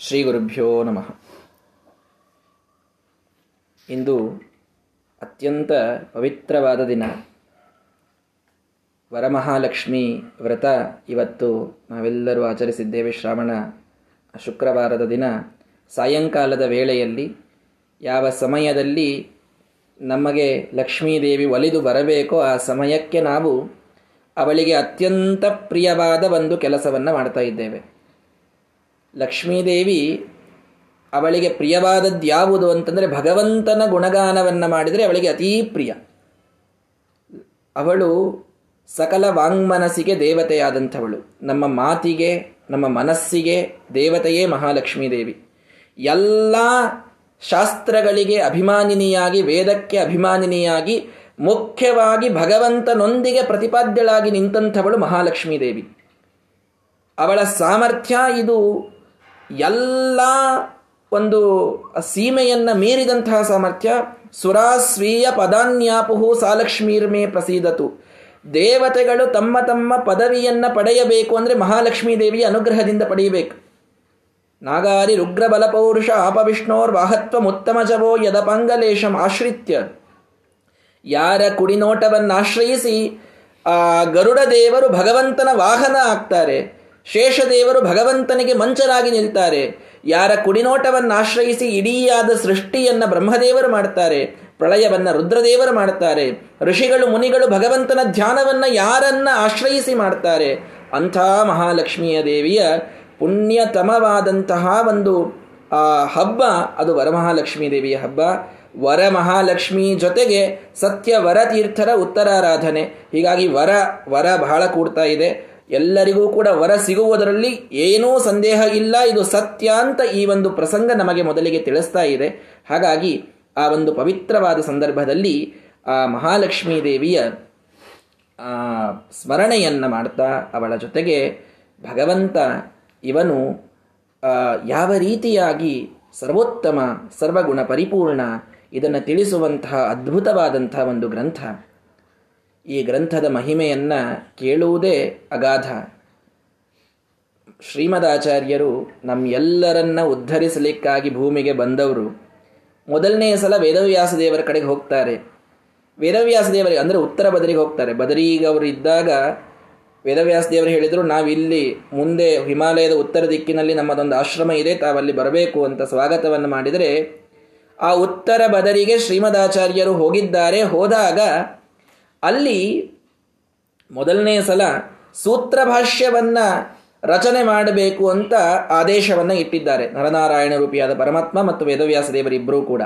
ಶ್ರೀ ಗುರುಭ್ಯೋ ನಮಃ. ಇಂದು ಅತ್ಯಂತ ಪವಿತ್ರವಾದ ದಿನ. ವರಮಹಾಲಕ್ಷ್ಮಿ ವ್ರತ ಇವತ್ತು ನಾವೆಲ್ಲರೂ ಆಚರಿಸಿದ್ದೇವೆ ಶ್ರಾವಣ ಶುಕ್ರವಾರದ ದಿನ. ಸಾಯಂಕಾಲದ ವೇಳೆಯಲ್ಲಿ ಯಾವ ಸಮಯದಲ್ಲಿ ನಮಗೆ ಲಕ್ಷ್ಮೀದೇವಿ ಒಲಿದು ಬರಬೇಕೋ ಆ ಸಮಯಕ್ಕೆ ನಾವು ಅವಳಿಗೆ ಅತ್ಯಂತ ಪ್ರಿಯವಾದ ಒಂದು ಕೆಲಸವನ್ನು ಮಾಡ್ತಾ ಇದ್ದೇವೆ. ಲಕ್ಷ್ಮೀದೇವಿ ಅವಳಿಗೆ ಪ್ರಿಯವಾದದ್ದು ಯಾವುದು ಅಂತಂದರೆ ಭಗವಂತನ ಗುಣಗಾನವನ್ನು ಮಾಡಿದರೆ ಅವಳಿಗೆ ಅತೀ ಪ್ರಿಯ. ಅವಳು ಸಕಲ ವಾಂಗ್ಮನಸ್ಸಿಗೆ ದೇವತೆಯಾದಂಥವಳು. ನಮ್ಮ ಮಾತಿಗೆ, ನಮ್ಮ ಮನಸ್ಸಿಗೆ ದೇವತೆಯೇ ಮಹಾಲಕ್ಷ್ಮೀ ದೇವಿ ಎಲ್ಲ ಶಾಸ್ತ್ರಗಳಿಗೆ ಅಭಿಮಾನಿನಿಯಾಗಿ, ವೇದಕ್ಕೆ ಅಭಿಮಾನಿನಿಯಾಗಿ, ಮುಖ್ಯವಾಗಿ ಭಗವಂತನೊಂದಿಗೆ ಪ್ರತಿಪಾದ್ಯಳಾಗಿ ನಿಂತಂಥವಳು ಮಹಾಲಕ್ಷ್ಮೀ ದೇವಿ ಅವಳ ಸಾಮರ್ಥ್ಯ ಇದು ಎಲ್ಲ ಒಂದು ಸೀಮೆಯನ್ನು ಮೀರಿದಂತಹ ಸಾಮರ್ಥ್ಯ ಸುರಾಸ್ವೀಯ ಪದಾನ್ಯಾಪುಹು ಸಾಲಕ್ಷ್ಮೀರ್ಮೇ ಪ್ರಸೀದತು. ದೇವತೆಗಳು ತಮ್ಮ ತಮ್ಮ ಪದವಿಯನ್ನು ಪಡೆಯಬೇಕು ಅಂದರೆ ಮಹಾಲಕ್ಷ್ಮೀ ದೇವಿಯ ಅನುಗ್ರಹದಿಂದ ಪಡೆಯಬೇಕು. ನಾಗಾರಿ ರುಗ್ರಬಲ ಬಲಪೌರುಷ ಆಪವಿಷ್ಣೋರ್ ವಾಹತ್ವ ಯದ ಪಂಗಲೇಶಂ ಆಶ್ರಿತ್ಯ. ಯಾರ ಕುಡಿನೋಟವನ್ನಾಶ್ರಯಿಸಿ ಆ ಗರುಡ ದೇವರು ಭಗವಂತನ ವಾಹನ ಆಗ್ತಾರೆ. ಶೇಷದೇವರು ಭಗವಂತನಿಗೆ ಮಂಚರಾಗಿ ನಿಲ್ತಾರೆ. ಯಾರ ಕುಡಿನೋಟವನ್ನು ಆಶ್ರಯಿಸಿ ಇಡೀಯಾದ ಸೃಷ್ಟಿಯನ್ನ ಬ್ರಹ್ಮದೇವರು ಮಾಡ್ತಾರೆ. ಪ್ರಳಯವನ್ನ ರುದ್ರದೇವರು ಮಾಡ್ತಾರೆ. ಋಷಿಗಳು, ಮುನಿಗಳು ಭಗವಂತನ ಧ್ಯಾನವನ್ನ ಯಾರನ್ನ ಆಶ್ರಯಿಸಿ ಮಾಡ್ತಾರೆ? ಅಂಥ ಮಹಾಲಕ್ಷ್ಮಿಯ ದೇವಿಯ ಪುಣ್ಯತಮವಾದಂತಹ ಒಂದು, ಆ, ಹಬ್ಬ, ಅದು ವರಮಹಾಲಕ್ಷ್ಮೀ ದೇವಿಯ ಹಬ್ಬ. ವರಮಹಾಲಕ್ಷ್ಮಿ ಜೊತೆಗೆ ಸತ್ಯ ವರತೀರ್ಥರ ಉತ್ತರಾರಾಧನೆ. ಹೀಗಾಗಿ ವರ ವರ ಬಹಳ ಕೂಡ್ತಾ ಇದೆ. ಎಲ್ಲರಿಗೂ ಕೂಡ ವರ ಸಿಗುವುದರಲ್ಲಿ ಏನೂ ಸಂದೇಹ ಇಲ್ಲ. ಇದು ಸತ್ಯ ಅಂತ ಈ ಒಂದು ಪ್ರಸಂಗ ನಮಗೆ ಮೊದಲಿಗೆ ತಿಳಿಸ್ತಾ ಇದೆ. ಹಾಗಾಗಿ ಆ ಒಂದು ಪವಿತ್ರವಾದ ಸಂದರ್ಭದಲ್ಲಿ ಆ ಮಹಾಲಕ್ಷ್ಮೀ ದೇವಿಯ ಸ್ಮರಣೆಯನ್ನು ಮಾಡ್ತಾ ಅವಳ ಜೊತೆಗೆ ಭಗವಂತ ಇವನು ಯಾವ ರೀತಿಯಾಗಿ ಸರ್ವೋತ್ತಮ, ಸರ್ವಗುಣ ಪರಿಪೂರ್ಣ ಇದನ್ನು ತಿಳಿಸುವಂತಹ ಅದ್ಭುತವಾದಂತಹ ಒಂದು ಗ್ರಂಥ. ಈ ಗ್ರಂಥದ ಮಹಿಮೆಯನ್ನು ಕೇಳುವುದೇ ಅಗಾಧ. ಶ್ರೀಮದಾಚಾರ್ಯರು ನಮ್ಮೆಲ್ಲರನ್ನ ಉದ್ಧರಿಸಲಿಕ್ಕಾಗಿ ಭೂಮಿಗೆ ಬಂದವರು. ಮೊದಲನೇ ಸಲ ವೇದವ್ಯಾಸ ದೇವರ ಕಡೆಗೆ ಹೋಗ್ತಾರೆ. ವೇದವ್ಯಾಸ ದೇವರಿಗೆ ಅಂದರೆ ಉತ್ತರ ಬದರಿಗೆ ಹೋಗ್ತಾರೆ. ಬದರಿಗೆ ಅವರು ಇದ್ದಾಗ ವೇದವ್ಯಾಸ ದೇವರು ಹೇಳಿದರು, ನಾವಿಲ್ಲಿ ಮುಂದೆ ಹಿಮಾಲಯದ ಉತ್ತರ ದಿಕ್ಕಿನಲ್ಲಿ ನಮ್ಮದೊಂದು ಆಶ್ರಮ ಇದೆ, ತಾವಲ್ಲಿ ಬರಬೇಕು ಅಂತ ಸ್ವಾಗತವನ್ನು ಮಾಡಿದರೆ, ಆ ಉತ್ತರ ಬದರಿಗೆ ಶ್ರೀಮದಾಚಾರ್ಯರು ಹೋಗಿದ್ದಾರೆ. ಹೋದಾಗ ಅಲ್ಲಿ ಮೊದಲನೇ ಸಲ ಸೂತ್ರ ಭಾಷ್ಯವನ್ನ ರಚನೆ ಮಾಡಬೇಕು ಅಂತ ಆದೇಶವನ್ನ ಇಟ್ಟಿದ್ದಾರೆ. ನರನಾರಾಯಣ ರೂಪಿಯಾದ ಪರಮಾತ್ಮ ಮತ್ತು ವೇದವ್ಯಾಸ ದೇವರಿಬ್ಬರೂ ಕೂಡ.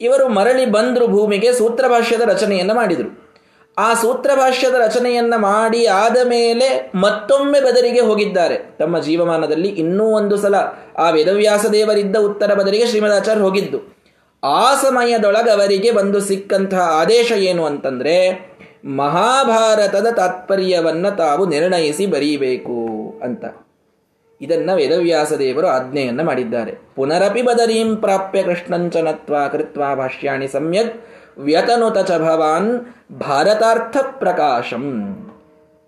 ಇವರು ಮರಳಿ ಬಂದರು ಭೂಮಿಗೆ ಸೂತ್ರ ಭಾಷ್ಯದ ರಚನೆಯನ್ನು ಮಾಡಿದರು. ಆ ಸೂತ್ರ ಭಾಷ್ಯದ ರಚನೆಯನ್ನ ಮಾಡಿ ಆದ ಮೇಲೆ ಮತ್ತೊಮ್ಮೆ ಬದರಿಗೆ ಹೋಗಿದ್ದಾರೆ. ತಮ್ಮ ಜೀವಮಾನದಲ್ಲಿ ಇನ್ನೂ ಒಂದು ಸಲ ಆ ವೇದವ್ಯಾಸ ದೇವರಿದ್ದ ಉತ್ತರ ಬದರಿಗೆ ಶ್ರೀಮದಾಚಾರ್ಯ ಹೋಗಿದ್ದು. ಆ ಸಮಯದೊಳಗವರಿಗೆ ಒಂದು ಸಿಕ್ಕಂತಹ ಆದೇಶ ಏನು ಅಂತಂದ್ರೆ, ಮಹಾಭಾರತದ ತಾತ್ಪರ್ಯವನ್ನು ತಾವು ನಿರ್ಣಯಿಸಿ ಬರೀಬೇಕು ಅಂತ. ಇದನ್ನು ವೇದವ್ಯಾಸ ದೇವರು ಆಜ್ಞೆಯನ್ನ ಮಾಡಿದ್ದಾರೆ. ಪುನರಪಿ ಬದರೀಂ ಪ್ರಾಪ್ಯ ಕೃಷ್ಣಂಚನತ್ವ ಕೃತ್ವ ಭಾಷ್ಯಾಣಿ ಸಮ್ಯಕ್ ವ್ಯತನುತ ಚ ಭವಾನ್ ಭಾರತಾರ್ಥ ಪ್ರಕಾಶಂ.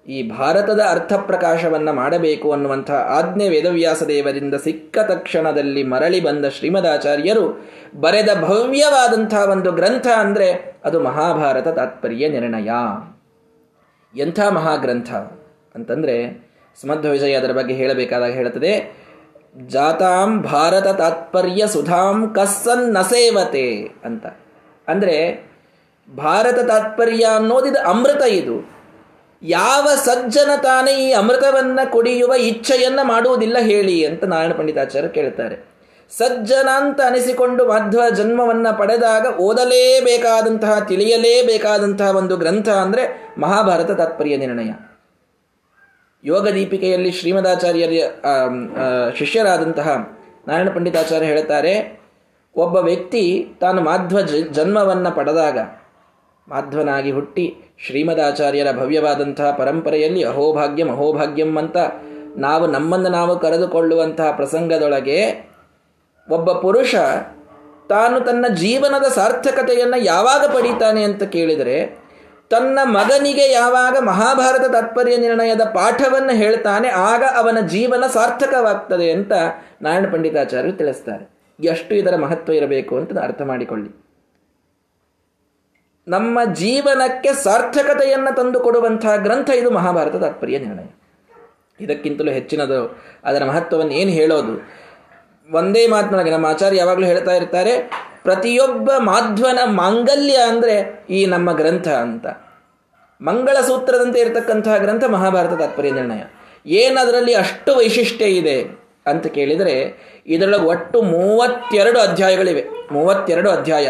ಈ ಭಾರತದ ಅರ್ಥ ಪ್ರಕಾಶವನ್ನು ಮಾಡಬೇಕು ಅನ್ನುವಂಥ ಆಜ್ಞೆ ವೇದವ್ಯಾಸ ದೇವರಿಂದ ಸಿಕ್ಕ ತಕ್ಷಣದಲ್ಲಿ ಮರಳಿ ಬಂದ ಶ್ರೀಮದಾಚಾರ್ಯರು ಬರೆದ ಭವ್ಯವಾದಂಥ ಒಂದು ಗ್ರಂಥ ಅಂದ್ರೆ ಅದು ಮಹಾಭಾರತ ತಾತ್ಪರ್ಯ ನಿರ್ಣಯ. ಎಂಥ ಮಹಾಗ್ರಂಥ? ಅಂತಂದ್ರೆ ಸ್ಮದ್ಧ ವಿಜಯ ಅದರ ಬಗ್ಗೆ ಹೇಳಬೇಕಾದಾಗ ಹೇಳುತ್ತದೆ, ಜಾತಾಂ ಭಾರತ ತಾತ್ಪರ್ಯ ಸುಧಾಂ ಕಸ್ಸನ್ ನಸೇವತೆ ಅಂತ. ಅಂದ್ರೆ ಭಾರತ ತಾತ್ಪರ್ಯ ಅನ್ನೋದಿದ ಅಮೃತ ಇದು. ಯಾವ ಸಜ್ಜನ ತಾನೇ ಈ ಅಮೃತವನ್ನ ಕುಡಿಯುವ ಇಚ್ಛೆಯನ್ನು ಮಾಡುವುದಿಲ್ಲ ಹೇಳಿ ಅಂತ ನಾರಾಯಣ ಪಂಡಿತಾಚಾರ್ಯ ಕೇಳ್ತಾರೆ. ಸಜ್ಜನ ಅಂತ ಅನಿಸಿಕೊಂಡು ಮಾಧ್ವ ಜನ್ಮವನ್ನ ಪಡೆದಾಗ ಓದಲೇಬೇಕಾದಂತಹ, ತಿಳಿಯಲೇಬೇಕಾದಂತಹ ಒಂದು ಗ್ರಂಥ ಅಂದ್ರೆ ಮಹಾಭಾರತ ತಾತ್ಪರ್ಯ ನಿರ್ಣಯ. ಯೋಗ ದೀಪಿಕೆಯಲ್ಲಿ ಶ್ರೀಮದಾಚಾರ್ಯರ ಶಿಷ್ಯರಾದಂತಹ ನಾರಾಯಣ ಪಂಡಿತಾಚಾರ್ಯ ಹೇಳ್ತಾರೆ ಒಬ್ಬ ವ್ಯಕ್ತಿ ತಾನು ಮಾಧ್ವ ಜನ್ಮವನ್ನ ಪಡೆದಾಗ ಮಾಧ್ವನಾಗಿ ಹುಟ್ಟಿ ಶ್ರೀಮದಾಚಾರ್ಯರ ಭವ್ಯವಾದಂತಹ ಪರಂಪರೆಯಲ್ಲಿ ಅಹೋಭಾಗ್ಯಂ ಅಹೋಭಾಗ್ಯಂ ಅಂತ ನಾವು ನಮ್ಮನ್ನು ನಾವು ಕರೆದುಕೊಳ್ಳುವಂತಹ ಪ್ರಸಂಗದೊಳಗೆ ಒಬ್ಬ ಪುರುಷ ತಾನು ತನ್ನ ಜೀವನದ ಸಾರ್ಥಕತೆಯನ್ನು ಯಾವಾಗ ಪಡೀತಾನೆ ಅಂತ ಕೇಳಿದರೆ ತನ್ನ ಮಗನಿಗೆ ಯಾವಾಗ ಮಹಾಭಾರತ ತಾತ್ಪರ್ಯ ನಿರ್ಣಯದ ಪಾಠವನ್ನು ಹೇಳ್ತಾನೆ, ಆಗ ಅವನ ಜೀವನ ಸಾರ್ಥಕವಾಗ್ತದೆ ಅಂತ ನಾರಾಯಣ ಪಂಡಿತಾಚಾರ್ಯರು ತಿಳಿಸ್ತಾರೆ. ಎಷ್ಟು ಇದರ ಮಹತ್ವ ಇರಬೇಕು ಅಂತ ಅರ್ಥ ಮಾಡಿಕೊಳ್ಳಿ. ನಮ್ಮ ಜೀವನಕ್ಕೆ ಸಾರ್ಥಕತೆಯನ್ನು ತಂದು ಕೊಡುವಂತಹ ಗ್ರಂಥ ಇದು ಮಹಾಭಾರತ ತಾತ್ಪರ್ಯ ನಿರ್ಣಯ. ಇದಕ್ಕಿಂತಲೂ ಹೆಚ್ಚಿನದು ಅದರ ಮಹತ್ವವನ್ನು ಏನು ಹೇಳೋದು? ಒಂದೇ ಮಾತಿನೊಳಗೆ ನಮ್ಮ ಆಚಾರ್ಯ ಯಾವಾಗಲೂ ಹೇಳ್ತಾ ಇರ್ತಾರೆ, ಪ್ರತಿಯೊಬ್ಬ ಮಾಧ್ವನ ಮಾಂಗಲ್ಯ ಅಂದರೆ ಈ ನಮ್ಮ ಗ್ರಂಥ ಅಂತ. ಮಂಗಳ ಸೂತ್ರದಂತೆ ಇರತಕ್ಕಂತಹ ಗ್ರಂಥ ಮಹಾಭಾರತ ತಾತ್ಪರ್ಯ ನಿರ್ಣಯ. ಏನದರಲ್ಲಿ ಅಷ್ಟು ವೈಶಿಷ್ಟ್ಯ ಇದೆ ಅಂತ ಕೇಳಿದರೆ, ಇದರೊಳಗೆ ಒಟ್ಟು ಮೂವತ್ತೆರಡು ಅಧ್ಯಾಯಗಳಿವೆ. ಮೂವತ್ತೆರಡು ಅಧ್ಯಾಯ.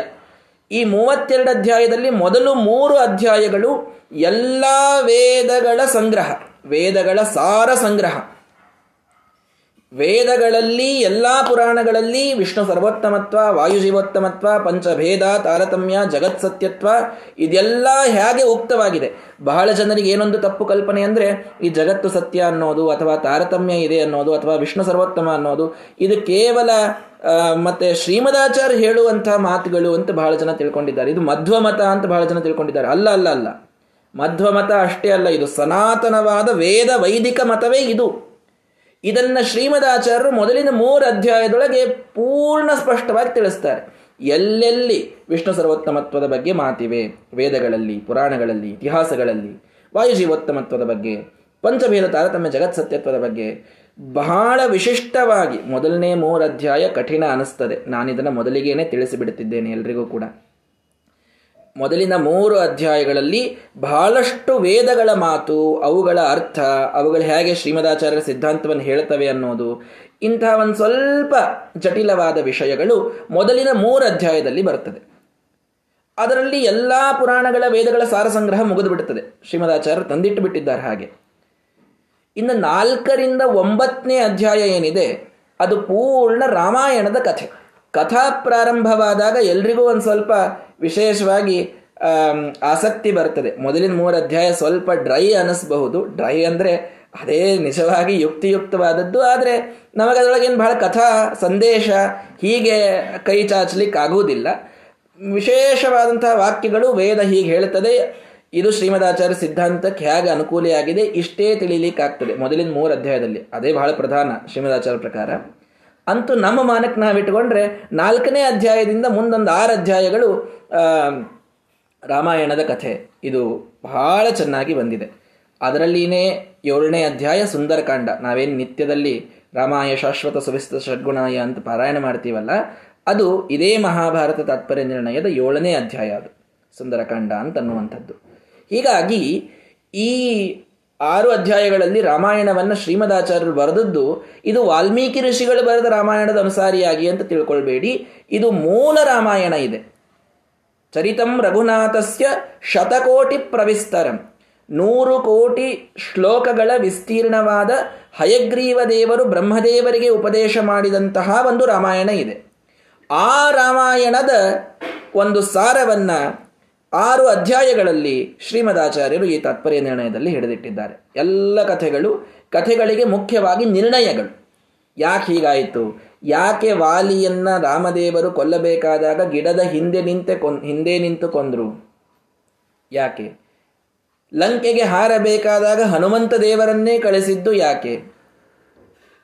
ಈ ಮೂವತ್ತೆರಡು ಅಧ್ಯಾಯದಲ್ಲಿ ಮೊದಲು ಮೂರು ಅಧ್ಯಾಯಗಳು ಎಲ್ಲ ವೇದಗಳ ಸಂಗ್ರಹ, ವೇದಗಳ ಸಾರ ಸಂಗ್ರಹ. ವೇದಗಳಲ್ಲಿ, ಎಲ್ಲ ಪುರಾಣಗಳಲ್ಲಿ ವಿಷ್ಣು ಸರ್ವೋತ್ತಮತ್ವ, ವಾಯುಜೀವೋತ್ತಮತ್ವ, ಪಂಚಭೇದ, ತಾರತಮ್ಯ, ಜಗತ್ ಸತ್ಯತ್ವ ಇದೆಲ್ಲ ಹೇಗೆ ಉಕ್ತವಾಗಿದೆ? ಬಹಳ ಜನರಿಗೆ ಏನೊಂದು ತಪ್ಪು ಕಲ್ಪನೆ ಅಂದರೆ ಈ ಜಗತ್ತು ಸತ್ಯ ಅನ್ನೋದು ಅಥವಾ ತಾರತಮ್ಯ ಇದೆ ಅನ್ನೋದು ಅಥವಾ ವಿಷ್ಣು ಸರ್ವೋತ್ತಮ ಅನ್ನೋದು. ಇದು ಕೇವಲ ಮತ್ತೆ ಶ್ರೀಮದಾಚಾರ್ಯ ಹೇಳುವಂತಹ ಮಾತುಗಳು ಅಂತ ಬಹಳ ಜನ ತಿಳ್ಕೊಂಡಿದ್ದಾರೆ. ಇದು ಮಧ್ವಮತ ಅಂತ ಬಹಳ ಜನ ತಿಳ್ಕೊಂಡಿದ್ದಾರೆ. ಅಲ್ಲ ಅಲ್ಲ ಅಲ್ಲ. ಮಧ್ವಮತ ಅಷ್ಟೇ ಅಲ್ಲ ಇದು. ಸನಾತನವಾದ ವೇದ ವೈದಿಕ ಮತವೇ ಇದು. ಇದನ್ನ ಶ್ರೀಮದಾಚಾರ್ಯರು ಮೊದಲಿನ ಮೂರು ಅಧ್ಯಾಯದೊಳಗೆ ಪೂರ್ಣ ಸ್ಪಷ್ಟವಾಗಿ ತಿಳಿಸ್ತಾರೆ. ಎಲ್ಲೆಲ್ಲಿ ವಿಷ್ಣು ಸರ್ವೋತ್ತಮತ್ವದ ಬಗ್ಗೆ ಮಾತಿವೆ? ವೇದಗಳಲ್ಲಿ, ಪುರಾಣಗಳಲ್ಲಿ, ಇತಿಹಾಸಗಳಲ್ಲಿ, ವಾಯುಜೀವೋತ್ತಮತ್ವದ ಬಗ್ಗೆ, ಪಂಚಭೇದ ತಾರತಮ್ಯ ಜಗತ್ ಸತ್ಯತ್ವದ ಬಗ್ಗೆ ಬಹಳ ವಿಶಿಷ್ಟವಾಗಿ ಮೊದಲನೇ ಮೂರು ಅಧ್ಯಾಯ ಕಠಿಣ ಅನಿಸ್ತದೆ ನಾನಿದನ್ನು ಮೊದಲಿಗೇನೆ ತಿಳಿಸಿಬಿಡುತ್ತಿದ್ದೇನೆ ಎಲ್ರಿಗೂ ಕೂಡ. ಮೊದಲಿನ ಮೂರು ಅಧ್ಯಾಯಗಳಲ್ಲಿ ಬಹಳಷ್ಟು ವೇದಗಳ ಮಾತು, ಅವುಗಳ ಅರ್ಥ, ಅವುಗಳು ಹೇಗೆ ಶ್ರೀಮದಾಚಾರ್ಯರ ಸಿದ್ಧಾಂತವನ್ನು ಹೇಳ್ತವೆ ಅನ್ನೋದು ಇಂತಹ ಒಂದು ಸ್ವಲ್ಪ ಜಟಿಲವಾದ ವಿಷಯಗಳು ಮೊದಲಿನ ಮೂರು ಅಧ್ಯಾಯದಲ್ಲಿ ಬರುತ್ತದೆ ಅದರಲ್ಲಿ ಎಲ್ಲ ಪುರಾಣಗಳ ವೇದಗಳ ಸಾರಸಂಗ್ರಹ ಮುಗಿದು ಬಿಡುತ್ತದೆ ಶ್ರೀಮದಾಚಾರ್ಯರು ತಂದಿಟ್ಟು ಬಿಟ್ಟಿದ್ದಾರೆ ಹಾಗೆ. ಇನ್ನು ನಾಲ್ಕರಿಂದ ಒಂಬತ್ತನೇ ಅಧ್ಯಾಯ ಏನಿದೆ, ಅದು ಪೂರ್ಣ ರಾಮಾಯಣದ ಕಥೆ. ಕಥಾ ಪ್ರಾರಂಭವಾದಾಗ ಎಲ್ರಿಗೂ ಒಂದು ಸ್ವಲ್ಪ ವಿಶೇಷವಾಗಿ ಆಸಕ್ತಿ ಬರ್ತದೆ. ಮೊದಲಿನ ಮೂರು ಅಧ್ಯಾಯ ಸ್ವಲ್ಪ ಡ್ರೈ ಅನಿಸ್ಬಹುದು. ಡ್ರೈ ಅಂದರೆ ಅದೇ ನಿಜವಾಗಿ ಯುಕ್ತಿಯುಕ್ತವಾದದ್ದು, ಆದರೆ ನಮಗದರೊಳಗೇನು ಬಹಳ ಕಥಾ, ಸಂದೇಶ ಹೀಗೆ ಕೈ ಚಾಚಲಿಕ್ಕೆ ಆಗುವುದಿಲ್ಲ ವಿಶೇಷವಾದಂತಹ ವಾಕ್ಯಗಳು ವೇದ ಹೀಗೆ ಹೇಳ್ತದೆ ಇದು ಶ್ರೀಮದಾಚಾರ್ಯ ಸಿದ್ಧಾಂತಕ್ಕೆ ಹೇಗೆ ಅನುಕೂಲಿಯಾಗಿದೆ ಇಷ್ಟೇ ತಿಳಿಲಿಕ್ಕಾಗ್ತದೆ. ಮೊದಲಿನ ಮೂರು ಅಧ್ಯಾಯದಲ್ಲಿ ಅದೇ ಬಹಳ ಪ್ರಧಾನ ಶ್ರೀಮದಾಚಾರ್ಯ ಪ್ರಕಾರ. ಅಂತೂ ನಮ್ಮ ಮಾನಕ್ಕೆ ನಾವಿಟ್ಕೊಂಡ್ರೆ ನಾಲ್ಕನೇ ಅಧ್ಯಾಯದಿಂದ ಮುಂದೊಂದು ಆರು ಅಧ್ಯಾಯಗಳು ರಾಮಾಯಣದ ಕಥೆ. ಇದು ಬಹಳ ಚೆನ್ನಾಗಿ ಬಂದಿದೆ. ಅದರಲ್ಲಿನೇ ಏಳನೇ ಅಧ್ಯಾಯ ಸುಂದರಕಾಂಡ. ನಾವೇನು ನಿತ್ಯದಲ್ಲಿ ರಾಮಾಯ ಶಾಶ್ವತ ಸುವಿಸ್ತ ಷಡ್ಗುಣಾಯ ಅಂತ ಪಾರಾಯಣ ಮಾಡ್ತೀವಲ್ಲ, ಅದು ಇದೇ ಮಹಾಭಾರತ ತಾತ್ಪರ್ಯ ನಿರ್ಣಯದ ಏಳನೇ ಅಧ್ಯಾಯ ಅದು. ಸುಂದರಕಾಂಡ ಅಂತ ಅನ್ನುವಂಥದ್ದು. ಹೀಗಾಗಿ ಈ ಆರು ಅಧ್ಯಾಯಗಳಲ್ಲಿ ರಾಮಾಯಣವನ್ನು ಶ್ರೀಮದಾಚಾರ್ಯರು ಬರೆದದ್ದು ಇದು ವಾಲ್ಮೀಕಿ ಋಷಿಗಳು ಬರೆದ ರಾಮಾಯಣದ ಅನುಸಾರಿಯಾಗಿ ಅಂತ ತಿಳ್ಕೊಳ್ಬೇಡಿ. ಇದು ಮೂಲ ರಾಮಾಯಣ ಇದೆ. ಚರಿತಂ ರಘುನಾಥಸ್ಯ ಶತಕೋಟಿ ಪ್ರವಿಸ್ತರಂ. ನೂರು ಕೋಟಿ ಶ್ಲೋಕಗಳ ವಿಸ್ತೀರ್ಣವಾದ ಹಯಗ್ರೀವ ದೇವರು ಬ್ರಹ್ಮದೇವರಿಗೆ ಉಪದೇಶ ಮಾಡಿದಂತಹ ಒಂದು ರಾಮಾಯಣ ಇದೆ. ಆ ರಾಮಾಯಣದ ಒಂದು ಸಾರವನ್ನ ಆರು ಅಧ್ಯಾಯಗಳಲ್ಲಿ ಶ್ರೀಮದಾಚಾರ್ಯರು ಈ ತಾತ್ಪರ್ಯ ನಿರ್ಣಯದಲ್ಲಿ ಹಿಡಿದಿಟ್ಟಿದ್ದಾರೆ. ಎಲ್ಲ ಕಥೆಗಳು ಕಥೆಗಳಿಗೆ ಮುಖ್ಯವಾಗಿ ನಿರ್ಣಯಗಳು. ಯಾಕೆ ಹೀಗಾಯಿತು? ಯಾಕೆ ವಾಲಿಯನ್ನ ರಾಮದೇವರು ಕೊಲ್ಲಬೇಕಾದಾಗ ಗಿಡದ ಹಿಂದೆ ನಿಂತೆ ಕೊನ್ ಹಿಂದೆ ನಿಂತು ಕೊಂದ್ರು? ಯಾಕೆ? ಲಂಕೆಗೆ ಹಾರಬೇಕಾದಾಗ ಹನುಮಂತ ದೇವರನ್ನೇ ಕಳಿಸಿದ್ದು ಯಾಕೆ?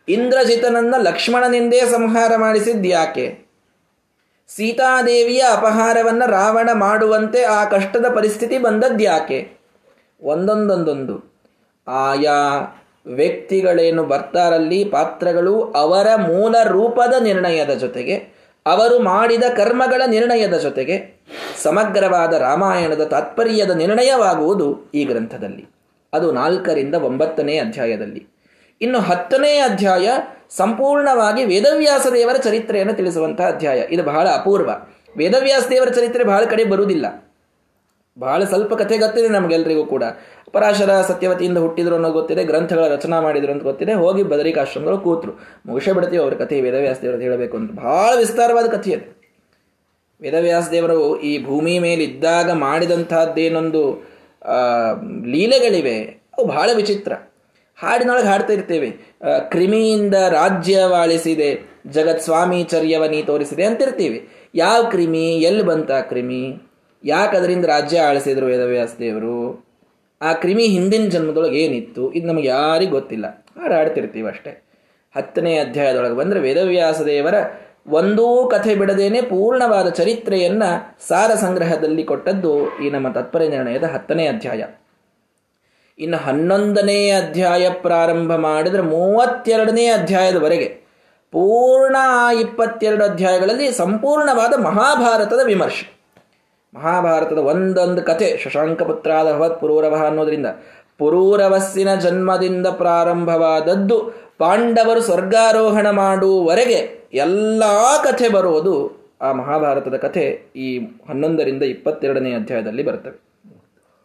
ಇಂದ್ರಜಿತನನ್ನ ಲಕ್ಷ್ಮಣನಿಂದೇ ಸಂಹಾರ ಮಾಡಿಸಿದ್ದು ಯಾಕೆ? ಸೀತಾದೇವಿಯ ಅಪಹಾರವನ್ನು ರಾವಣ ಮಾಡುವಂತೆ ಆ ಕಷ್ಟದ ಪರಿಸ್ಥಿತಿ ಬಂದದ್ಯಾಕೆ ಒಂದೊಂದೊಂದೊಂದು. ಆಯಾ ವ್ಯಕ್ತಿಗಳೇನು ಬರ್ತಾರಲ್ಲಿ ಪಾತ್ರಗಳು ಅವರ ಮೂಲ ರೂಪದ ನಿರ್ಣಯದ ಜೊತೆಗೆ, ಅವರು ಮಾಡಿದ ಕರ್ಮಗಳ ನಿರ್ಣಯದ ಜೊತೆಗೆ, ಸಮಗ್ರವಾದ ರಾಮಾಯಣದ ತಾತ್ಪರ್ಯದ ನಿರ್ಣಯವಾಗುವುದು ಈ ಗ್ರಂಥದಲ್ಲಿ. ಅದು ನಾಲ್ಕರಿಂದ ಒಂಬತ್ತನೇ ಅಧ್ಯಾಯದಲ್ಲಿ. ಇನ್ನು ಹತ್ತನೇ ಅಧ್ಯಾಯ ಸಂಪೂರ್ಣವಾಗಿ ವೇದವ್ಯಾಸ ದೇವರ ಚರಿತ್ರೆಯನ್ನು ತಿಳಿಸುವಂತಹ ಅಧ್ಯಾಯ. ಇದು ಬಹಳ ಅಪೂರ್ವ. ವೇದವ್ಯಾಸ ದೇವರ ಚರಿತ್ರೆ ಬಹಳ ಕಡೆ ಬರುವುದಿಲ್ಲ. ಬಹಳ ಸ್ವಲ್ಪ ಕಥೆ ಗೊತ್ತಿದೆ ನಮಗೆಲ್ಲರಿಗೂ ಕೂಡ. ಪರಾಶರ ಸತ್ಯವತಿಯಿಂದ ಹುಟ್ಟಿದ್ರು ಅನ್ನೋ ಗೊತ್ತಿದೆ, ಗ್ರಂಥಗಳ ರಚನಾ ಮಾಡಿದ್ರು ಅಂತ ಗೊತ್ತಿದೆ, ಹೋಗಿ ಬದರಿಕಾಶ್ರಮಗಳು ಕೂತರು. ಮುಗಿಸೇ ಬಿಡ್ತೀವಿ ಅವ್ರ ಕಥೆ, ವೇದವ್ಯಾಸ ದೇವರು ಹೇಳಬೇಕು ಅಂತ. ಬಹಳ ವಿಸ್ತಾರವಾದ ಕಥೆ ಅದು. ವೇದವ್ಯಾಸ ದೇವರು ಈ ಭೂಮಿ ಮೇಲಿದ್ದಾಗ ಮಾಡಿದಂತಹದ್ದೇನೊಂದು ಲೀಲೆಗಳಿವೆ. ಅವು ಬಹಳ ವಿಚಿತ್ರ. ಹಾಡಿನೊಳಗೆ ಹಾಡ್ತಾ ಇರ್ತೇವೆ. ಕ್ರಿಮಿಯಿಂದ ರಾಜ್ಯವಾಳಿಸಿದೆ ಜಗತ್ ಸ್ವಾಮೀಚರ್ಯವನಿ ತೋರಿಸಿದೆ ಅಂತಿರ್ತೀವಿ. ಯಾವ ಕ್ರಿಮಿ, ಎಲ್ಲಿ ಬಂತ ಕ್ರಿಮಿ? ಯಾಕೆ ಅದರಿಂದ ರಾಜ್ಯ ಆಳಿಸಿದ್ರು ವೇದವ್ಯಾಸ ದೇವರು? ಆ ಕ್ರಿಮಿ ಹಿಂದಿನ ಜನ್ಮದೊಳಗೆ ಏನಿತ್ತು? ಇದು ನಮಗೆ ಯಾರಿಗೂ ಗೊತ್ತಿಲ್ಲ. ಹಾಡು ಹಾಡ್ತಿರ್ತೀವಿ ಅಷ್ಟೇ. ಹತ್ತನೇ ಅಧ್ಯಾಯದೊಳಗೆ ಬಂದರೆ ವೇದವ್ಯಾಸ ದೇವರ ಒಂದೂ ಕಥೆ ಬಿಡದೇನೆ ಪೂರ್ಣವಾದ ಚರಿತ್ರೆಯನ್ನು ಸಾರ ಸಂಗ್ರಹದಲ್ಲಿ ಕೊಟ್ಟದ್ದು ಈ ನಮ್ಮ ತತ್ಪರ್ಯ ನಿರ್ಣಯದ ಹತ್ತನೇ ಅಧ್ಯಾಯ. ಇನ್ನು ಹನ್ನೊಂದನೇ ಅಧ್ಯಾಯ ಪ್ರಾರಂಭ ಮಾಡಿದರೆ ಮೂವತ್ತೆರಡನೇ ಅಧ್ಯಾಯದವರೆಗೆ ಪೂರ್ಣ ಇಪ್ಪತ್ತೆರಡು ಅಧ್ಯಾಯಗಳಲ್ಲಿ ಸಂಪೂರ್ಣವಾದ ಮಹಾಭಾರತದ ವಿಮರ್ಶೆ. ಮಹಾಭಾರತದ ಒಂದೊಂದು ಕಥೆ ಶಶಾಂಕಪುತ್ರಾದ ಭವತ್ ಪುರೂರವ ಅನ್ನೋದರಿಂದ. ಪುರೂರವಸ್ಸಿನ ಜನ್ಮದಿಂದ ಪ್ರಾರಂಭವಾದದ್ದು ಪಾಂಡವರು ಸ್ವರ್ಗಾರೋಹಣ ಮಾಡುವವರೆಗೆ ಎಲ್ಲ ಕಥೆ ಬರುವುದು ಆ ಮಹಾಭಾರತದ ಕಥೆ ಈ ಹನ್ನೊಂದರಿಂದ ಇಪ್ಪತ್ತೆರಡನೇ ಅಧ್ಯಾಯದಲ್ಲಿ ಬರ್ತವೆ.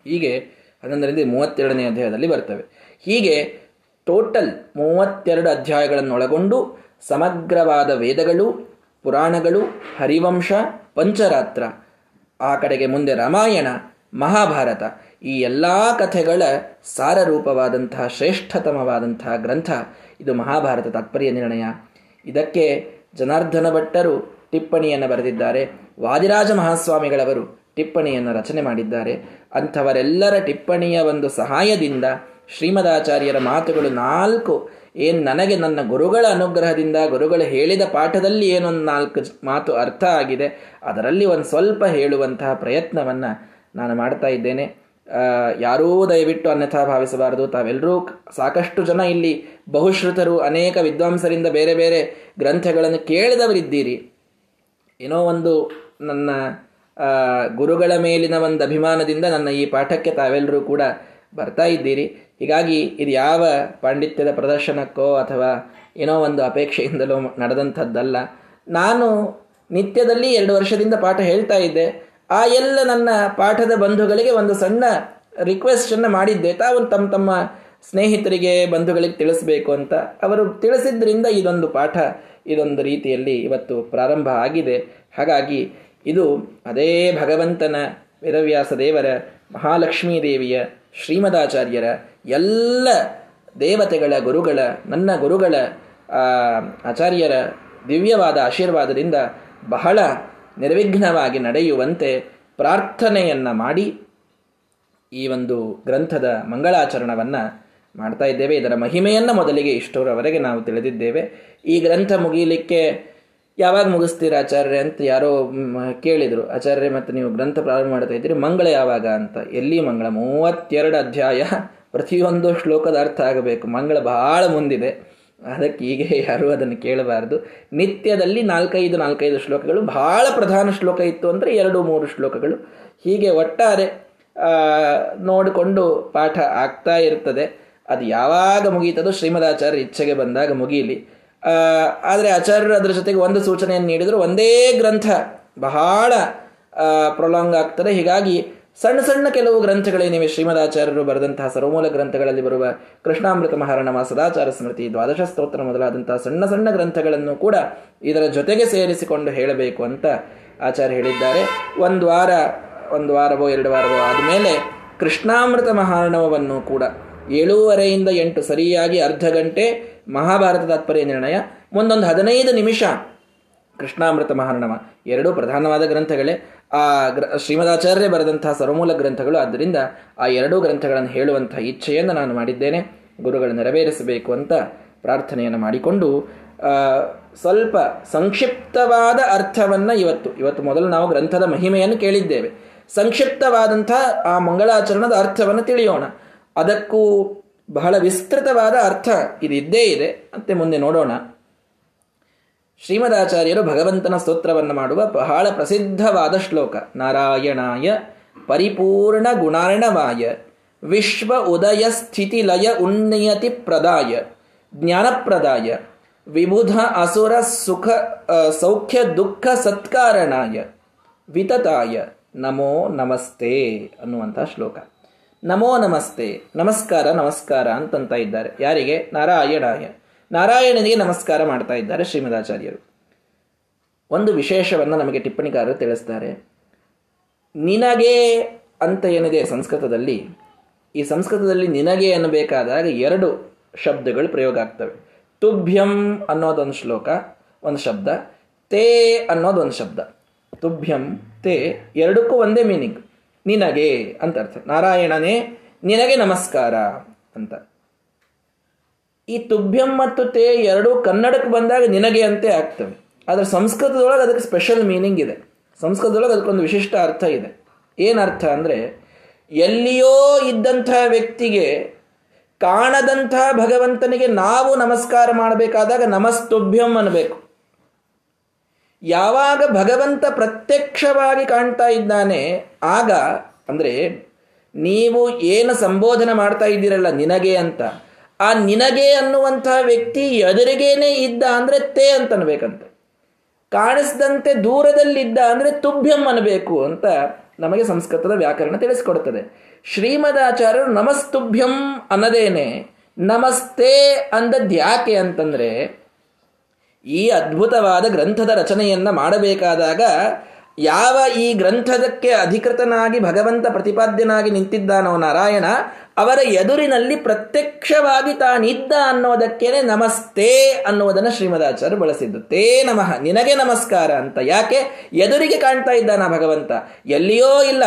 ಹೀಗೆ ಹನ್ನೊಂದರಿಂದ ಮೂವತ್ತೆರಡನೇ ಅಧ್ಯಾಯದಲ್ಲಿ ಬರ್ತವೆ. ಹೀಗೆ ಟೋಟಲ್ ಮೂವತ್ತೆರಡು ಅಧ್ಯಾಯಗಳನ್ನು ಒಳಗೊಂಡು ಸಮಗ್ರವಾದ ವೇದಗಳು, ಪುರಾಣಗಳು, ಹರಿವಂಶ, ಪಂಚರಾತ್ರ, ಆ ಕಡೆಗೆ ಮುಂದೆ ರಾಮಾಯಣ, ಮಹಾಭಾರತ, ಈ ಎಲ್ಲ ಕಥೆಗಳ ಸಾರರೂಪವಾದಂತಹ ಶ್ರೇಷ್ಠತಮವಾದಂತಹ ಗ್ರಂಥ. ಇದು ಮಹಾಭಾರತ ತಾತ್ಪರ್ಯ ನಿರ್ಣಯ. ಇದಕ್ಕೆ ಜನಾರ್ದನ ಭಟ್ಟರು ಟಿಪ್ಪಣಿಯನ್ನು ಬರೆದಿದ್ದಾರೆ. ವಾದಿರಾಜ ಮಹಾಸ್ವಾಮಿಗಳವರು ಟಿಪ್ಪಣಿಯನ್ನು ರಚನೆ ಮಾಡಿದ್ದಾರೆ. ಅಂಥವರೆಲ್ಲರ ಟಿಪ್ಪಣಿಯ ಒಂದು ಸಹಾಯದಿಂದ ಶ್ರೀಮದಾಚಾರ್ಯರ ಮಾತುಗಳು ನಾಲ್ಕು. ಏನು ನನಗೆ ನನ್ನ ಗುರುಗಳ ಅನುಗ್ರಹದಿಂದ ಗುರುಗಳು ಹೇಳಿದ ಪಾಠದಲ್ಲಿ ಏನೊಂದು ನಾಲ್ಕು ಮಾತು ಅರ್ಥ ಆಗಿದೆ. ಅದರಲ್ಲಿ ಒಂದು ಸ್ವಲ್ಪ ಹೇಳುವಂತಹ ಪ್ರಯತ್ನವನ್ನು ನಾನು ಮಾಡ್ತಾ ಇದ್ದೇನೆ. ಯಾರೂ ದಯವಿಟ್ಟು ಅನ್ಯಥಾ ಭಾವಿಸಬಾರದು. ತಾವೆಲ್ಲರೂ ಸಾಕಷ್ಟು ಜನ ಇಲ್ಲಿ ಬಹುಶ್ರುತರು, ಅನೇಕ ವಿದ್ವಾಂಸರಿಂದ ಬೇರೆ ಬೇರೆ ಗ್ರಂಥಗಳನ್ನು ಕೇಳಿದವರಿದ್ದೀರಿ. ಏನೋ ಒಂದು ನನ್ನ ಗುರುಗಳ ಮೇಲಿನ ಒಂದು ಅಭಿಮಾನದಿಂದ ನನ್ನ ಈ ಪಾಠಕ್ಕೆ ತಾವೆಲ್ಲರೂ ಕೂಡ ಬರ್ತಾ ಇದ್ದೀರಿ. ಹೀಗಾಗಿ ಇದು ಯಾವ ಪಾಂಡಿತ್ಯದ ಪ್ರದರ್ಶನಕ್ಕೋ ಅಥವಾ ಏನೋ ಒಂದು ಅಪೇಕ್ಷೆಯಿಂದಲೋ ನಡೆದಂಥದ್ದಲ್ಲ. ನಾನು ನಿತ್ಯದಲ್ಲಿ ಎರಡು ವರ್ಷದಿಂದ ಪಾಠ ಹೇಳ್ತಾ ಇದ್ದೆ. ಆ ಎಲ್ಲ ನನ್ನ ಪಾಠದ ಬಂಧುಗಳಿಗೆ ಒಂದು ಸಣ್ಣ ರಿಕ್ವೆಸ್ಟನ್ನು ಮಾಡಿದ್ದೆ. ತಾವು ತಮ್ಮ ತಮ್ಮ ಸ್ನೇಹಿತರಿಗೆ, ಬಂಧುಗಳಿಗೆ ತಿಳಿಸ್ಬೇಕು ಅಂತ. ಅವರು ತಿಳಿಸಿದ್ರಿಂದ ಇದೊಂದು ಪಾಠ, ಇದೊಂದು ರೀತಿಯಲ್ಲಿ ಇವತ್ತು ಪ್ರಾರಂಭ ಆಗಿದೆ. ಹಾಗಾಗಿ ಇದು ಅದೇ ಭಗವಂತನ ವೇದವ್ಯಾಸ ದೇವರ ಮಹಾಲಕ್ಷ್ಮೀ ದೇವಿಯ ಶ್ರೀಮದಾಚಾರ್ಯರ ಎಲ್ಲ ದೇವತೆಗಳ ಗುರುಗಳ, ನನ್ನ ಗುರುಗಳ ಆಚಾರ್ಯರ ದಿವ್ಯವಾದ ಆಶೀರ್ವಾದದಿಂದ ಬಹಳ ನಿರ್ವಿಘ್ನವಾಗಿ ನಡೆಯುವಂತೆ ಪ್ರಾರ್ಥನೆಯನ್ನು ಮಾಡಿ ಈ ಒಂದು ಗ್ರಂಥದ ಮಂಗಳಾಚರಣವನ್ನು ಮಾಡ್ತಾ ಇದ್ದೇವೆ. ಇದರ ಮಹಿಮೆಯನ್ನು ಮೊದಲಿಗೆ ಇಷ್ಟರವರೆಗೆ ನಾವು ತಿಳಿದಿದ್ದೇವೆ. ಈ ಗ್ರಂಥ ಮುಗಿಯಲಿಕ್ಕೆ ಯಾವಾಗ ಮುಗಿಸ್ತೀರಾ ಆಚಾರ್ಯ ಅಂತ ಯಾರೋ ಕೇಳಿದರು. ಆಚಾರ್ಯ ಮತ್ತು ನೀವು ಗ್ರಂಥ ಪ್ರಾರಂಭ ಮಾಡ್ತಾ ಇದ್ದೀರಿ. ಮಂಗಳ ಯಾವಾಗ ಅಂತ. ಎಲ್ಲಿ ಮಂಗಳ? ಮೂವತ್ತೆರಡು ಅಧ್ಯಾಯ. ಪ್ರತಿಯೊಂದು ಶ್ಲೋಕದ ಅರ್ಥ ಆಗಬೇಕು. ಮಂಗಳ ಬಹಳ ಮುಂದಿದೆ. ಅದಕ್ಕೆ ಹೀಗೆ ಯಾರೂ ಅದನ್ನು ಕೇಳಬಾರದು. ನಿತ್ಯದಲ್ಲಿ ನಾಲ್ಕೈದು ನಾಲ್ಕೈದು ಶ್ಲೋಕಗಳು. ಬಹಳ ಪ್ರಧಾನ ಶ್ಲೋಕ ಇತ್ತು ಅಂದರೆ ಎರಡು, ಮೂರು ಶ್ಲೋಕಗಳು. ಹೀಗೆ ಒಟ್ಟಾರೆ ನೋಡಿಕೊಂಡು ಪಾಠ ಆಗ್ತಾ ಇರ್ತದೆ. ಅದು ಯಾವಾಗ ಮುಗೀತದೋ ಶ್ರೀಮದಾಚಾರ್ಯ ಇಚ್ಛೆಗೆ ಬಂದಾಗ ಮುಗೀಲಿ. ಆದರೆ ಆಚಾರ್ಯರು ಅದರ ಜೊತೆಗೆ ಒಂದು ಸೂಚನೆಯನ್ನು ನೀಡಿದರು. ಒಂದೇ ಗ್ರಂಥ ಬಹಳ ಪ್ರೊಲಾಂಗ್ ಆಗ್ತದೆ. ಹೀಗಾಗಿ ಸಣ್ಣ ಸಣ್ಣ ಕೆಲವು ಗ್ರಂಥಗಳೇನಿವೆ ಶ್ರೀಮದಾಚಾರ್ಯರು ಬರೆದಂತಹ ಸರ್ವಮೂಲ ಗ್ರಂಥಗಳಲ್ಲಿ ಬರುವ ಕೃಷ್ಣಾಮೃತ ಮಹಾರಣಮ, ಸದಾಚಾರ ಸ್ಮೃತಿ, ದ್ವಾದಶ ಸ್ತೋತ್ರ ಮೊದಲಾದಂತಹ ಸಣ್ಣ ಸಣ್ಣ ಗ್ರಂಥಗಳನ್ನು ಕೂಡ ಇದರ ಜೊತೆಗೆ ಸೇರಿಸಿಕೊಂಡು ಹೇಳಬೇಕು ಅಂತ ಆಚಾರ್ಯ ಹೇಳಿದ್ದಾರೆ. ಒಂದು ವಾರ, ಒಂದು ವಾರವೋ, ಎರಡು ವಾರವೋ ಆದಮೇಲೆ ಕೃಷ್ಣಾಮೃತ ಮಹಾರಣವವನ್ನು ಕೂಡ ಏಳೂವರೆಯಿಂದ ಎಂಟು ಸರಿಯಾಗಿ ಅರ್ಧ ಗಂಟೆ ಮಹಾಭಾರತ ತಾತ್ಪರ್ಯ ನಿರ್ಣಯ. ಒಂದೊಂದು ಹದಿನೈದು ನಿಮಿಷ ಕೃಷ್ಣಾಮೃತ ಮಹಾರಣಮ. ಎರಡೂ ಪ್ರಧಾನವಾದ ಗ್ರಂಥಗಳೇ. ಆ ಗ್ರ, ಶ್ರೀಮದಾಚಾರ್ಯ ಬರೆದಂತಹ ಸರ್ವಮೂಲ ಗ್ರಂಥಗಳು. ಆದ್ದರಿಂದ ಆ ಎರಡೂ ಗ್ರಂಥಗಳನ್ನು ಹೇಳುವಂತಹ ಇಚ್ಛೆಯನ್ನು ನಾನು ಮಾಡಿದ್ದೇನೆ. ಗುರುಗಳು ನೆರವೇರಿಸಬೇಕು ಅಂತ ಪ್ರಾರ್ಥನೆಯನ್ನು ಮಾಡಿಕೊಂಡು ಸ್ವಲ್ಪ ಸಂಕ್ಷಿಪ್ತವಾದ ಅರ್ಥವನ್ನು ಇವತ್ತು ಇವತ್ತು ಮೊದಲು ನಾವು ಗ್ರಂಥದ ಮಹಿಮೆಯನ್ನು ಕೇಳಿದ್ದೇವೆ. ಸಂಕ್ಷಿಪ್ತವಾದಂಥ ಆ ಮಂಗಳಾಚರಣದ ಅರ್ಥವನ್ನು ತಿಳಿಯೋಣ. ಅದಕ್ಕೂ ಬಹಳ ವಿಸ್ತೃತವಾದ ಅರ್ಥ ಇದಿದ್ದೇ ಇದ್ದೇ ಇದೆ. ಮತ್ತೆ ಮುಂದೆ ನೋಡೋಣ. ಶ್ರೀಮದಾಚಾರ್ಯರು ಭಗವಂತನ ಸ್ತೋತ್ರವನ್ನು ಮಾಡುವ ಬಹಳ ಪ್ರಸಿದ್ಧವಾದ ಶ್ಲೋಕ. ನಾರಾಯಣಾಯ ಪರಿಪೂರ್ಣ ಗುಣಾರ್ಣವಾಯ ವಿಶ್ವ ಉದಯ ಸ್ಥಿತಿ ಲಯ ಉನ್ನಯತಿ ಪ್ರದಾಯ ಜ್ಞಾನಪ್ರದಾಯ ವಿಬುಧ ಅಸುರ ಸುಖ ಸೌಖ್ಯ ದುಃಖ ಸತ್ಕಾರಣಾಯ ವಿತತಾಯ ನಮೋ ನಮಸ್ತೆ ಅನ್ನುವಂಥ ಶ್ಲೋಕ. ನಮೋ ನಮಸ್ತೆ. ನಮಸ್ಕಾರ ನಮಸ್ಕಾರ ಅಂತಂತ ಇದ್ದಾರೆ. ಯಾರಿಗೆ? ನಾರಾಯಣಾಯ. ನಾರಾಯಣನಿಗೆ ನಮಸ್ಕಾರ ಮಾಡ್ತಾ ಇದ್ದಾರೆ ಶ್ರೀಮದಾಚಾರ್ಯರು. ಒಂದು ವಿಶೇಷವನ್ನು ನಮಗೆ ಟಿಪ್ಪಣಿಕಾರರು ತಿಳಿಸ್ತಾರೆ. ನಿನಗೆ ಅಂತ ಏನಿದೆ ಸಂಸ್ಕೃತದಲ್ಲಿ? ಈ ಸಂಸ್ಕೃತದಲ್ಲಿ ನಿನಗೆ ಅನ್ನಬೇಕಾದಾಗ ಎರಡು ಶಬ್ದಗಳು ಪ್ರಯೋಗ ಆಗ್ತವೆ. ತುಭ್ಯಂ ಅನ್ನೋದೊಂದು ಶ್ಲೋಕ, ಒಂದು ಶಬ್ದ. ತೇ ಅನ್ನೋದೊಂದು ಶಬ್ದ. ತುಭ್ಯಂ, ತೇ ಎರಡಕ್ಕೂ ಒಂದೇ ಮೀನಿಂಗ್ ನಿನಗೆ ಅಂತ ಅರ್ಥ. ನಾರಾಯಣನೇ, ನಿನಗೆ ನಮಸ್ಕಾರ ಅಂತ. ಈ ತುಭ್ಯಂ ಮತ್ತು ತೇ ಎರಡು ಕನ್ನಡಕ್ಕೆ ಬಂದಾಗ ನಿನಗೆ ಅಂತೆ ಆಗ್ತವೆ. ಆದರೆ ಸಂಸ್ಕೃತದೊಳಗೆ ಅದಕ್ಕೆ ಸ್ಪೆಷಲ್ ಮೀನಿಂಗ್ ಇದೆ. ಸಂಸ್ಕೃತದೊಳಗೆ ಅದಕ್ಕೊಂದು ವಿಶಿಷ್ಟ ಅರ್ಥ ಇದೆ. ಏನರ್ಥ ಅಂದರೆ, ಎಲ್ಲಿಯೋ ಇದ್ದಂಥ ವ್ಯಕ್ತಿಗೆ ಕಾಣದಂಥ ಭಗವಂತನಿಗೆ ನಾವು ನಮಸ್ಕಾರ ಮಾಡಬೇಕಾದಾಗ ನಮಸ್ತುಭ್ಯಂ ಅನ್ನಬೇಕು ಯಾವಾಗ ಭಗವಂತ ಪ್ರತ್ಯಕ್ಷವಾಗಿ ಕಾಣ್ತಾ ಇದ್ದಾನೆ, ಆಗ, ಅಂದರೆ ನೀವು ಏನು ಸಂಬೋಧನೆ ಮಾಡ್ತಾ ಇದ್ದೀರಲ್ಲ ನಿನಗೆ ಅಂತ, ಆ ನಿನಗೆ ಅನ್ನುವಂತಹ ವ್ಯಕ್ತಿ ಎದುರಿಗೇನೆ ಇದ್ದ ಅಂದರೆ ತೇ ಅಂತ ಅನ್ಬೇಕಂತೆ ಕಾಣಿಸದಂತೆ ದೂರದಲ್ಲಿದ್ದ ಅಂದರೆ ತುಭ್ಯಂ ಅನ್ನಬೇಕು ಅಂತ ನಮಗೆ ಸಂಸ್ಕೃತದ ವ್ಯಾಕರಣ ತಿಳಿಸಿಕೊಡುತ್ತದೆ ಶ್ರೀಮದಾಚಾರ್ಯರು ನಮಸ್ತುಭ್ಯಂ ಅನ್ನದೇನೆ, ನಮಸ್ತೆ ಅಂದದ್ಯಾಕೆ ಅಂತಂದ್ರೆ ಈ ಅದ್ಭುತವಾದ ಗ್ರಂಥದ ರಚನೆಯನ್ನ ಮಾಡಬೇಕಾದಾಗ ಯಾವ ಈ ಗ್ರಂಥದಕ್ಕೆ ಅಧಿಕೃತನಾಗಿ ಭಗವಂತ ಪ್ರತಿಪಾದ್ಯನಾಗಿ ನಿಂತಿದ್ದಾನೋ ನಾರಾಯಣ, ಅವರ ಎದುರಿನಲ್ಲಿ ಪ್ರತ್ಯಕ್ಷವಾಗಿ ತಾನಿದ್ದ ಅನ್ನೋದಕ್ಕೇನೆ ನಮಸ್ತೆ ಅನ್ನುವುದನ್ನು ಶ್ರೀಮದಾಚಾರ್ಯ ಬಳಸಿದ್ದು. ತೇ ನಮಃ, ನಿನಗೆ ನಮಸ್ಕಾರ ಅಂತ. ಯಾಕೆ? ಎದುರಿಗೆ ಕಾಣ್ತಾ ಇದ್ದಾನ ಭಗವಂತ? ಎಲ್ಲಿಯೋ ಇಲ್ಲ.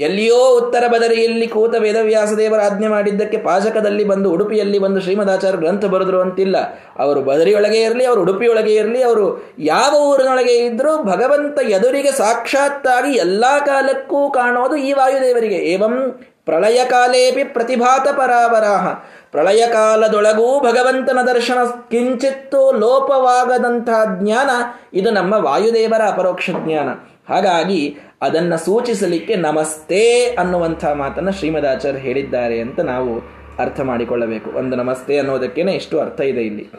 ಎಲ್ಲಿಯೋ ಉತ್ತರ ಬದರಿಯಲ್ಲಿ ಕೂತ ವೇದವ್ಯಾಸ ದೇವರ ಆಜ್ಞೆ ಮಾಡಿದ್ದಕ್ಕೆ ಪಾಜಕದಲ್ಲಿ ಬಂದು ಉಡುಪಿಯಲ್ಲಿ ಬಂದು ಶ್ರೀಮದಾಚಾರ್ಯ ಗ್ರಂಥ ಬರೆದ್ರು ಅಂತಿಲ್ಲ. ಅವರು ಬದರಿಯೊಳಗೆ ಇರಲಿ, ಅವರು ಉಡುಪಿಯೊಳಗೆ ಇರಲಿ, ಅವರು ಯಾವ ಊರಿನೊಳಗೆ ಇದ್ದರೂ ಭಗವಂತ ಎದುರಿಗೆ ಸಾಕ್ಷಾತ್ತಾಗಿ ಎಲ್ಲಾ ಕಾಲಕ್ಕೂ ಕಾಣೋದು ಈ ವಾಯುದೇವರಿಗೆ. ಏವಂ ಪ್ರಳಯ ಕಾಲೇಪಿ ಪ್ರತಿಭಾತ ಪರಾವರಾಹ. ಪ್ರಳಯ ಕಾಲದೊಳಗೂ ಭಗವಂತನ ದರ್ಶನ ಕಿಂಚಿತ್ತೂ ಲೋಪವಾಗದಂತಹ ಜ್ಞಾನ, ಇದು ನಮ್ಮ ವಾಯುದೇವರ ಅಪರೋಕ್ಷ ಜ್ಞಾನ. ಹಾಗಾಗಿ ಅದನ್ನು ಸೂಚಿಸಲಿಕ್ಕೆ ನಮಸ್ತೆ ಅನ್ನುವಂಥ ಮಾತನ್ನು ಶ್ರೀಮದಾಚಾರ್ಯ ಹೇಳಿದ್ದಾರೆ ಅಂತ ನಾವು ಅರ್ಥ ಮಾಡಿಕೊಳ್ಳಬೇಕು. ಒಂದು ನಮಸ್ತೆ ಅನ್ನೋದಕ್ಕೇನೆ ಎಷ್ಟು ಅರ್ಥ ಇದೆ ಇಲ್ಲಿ.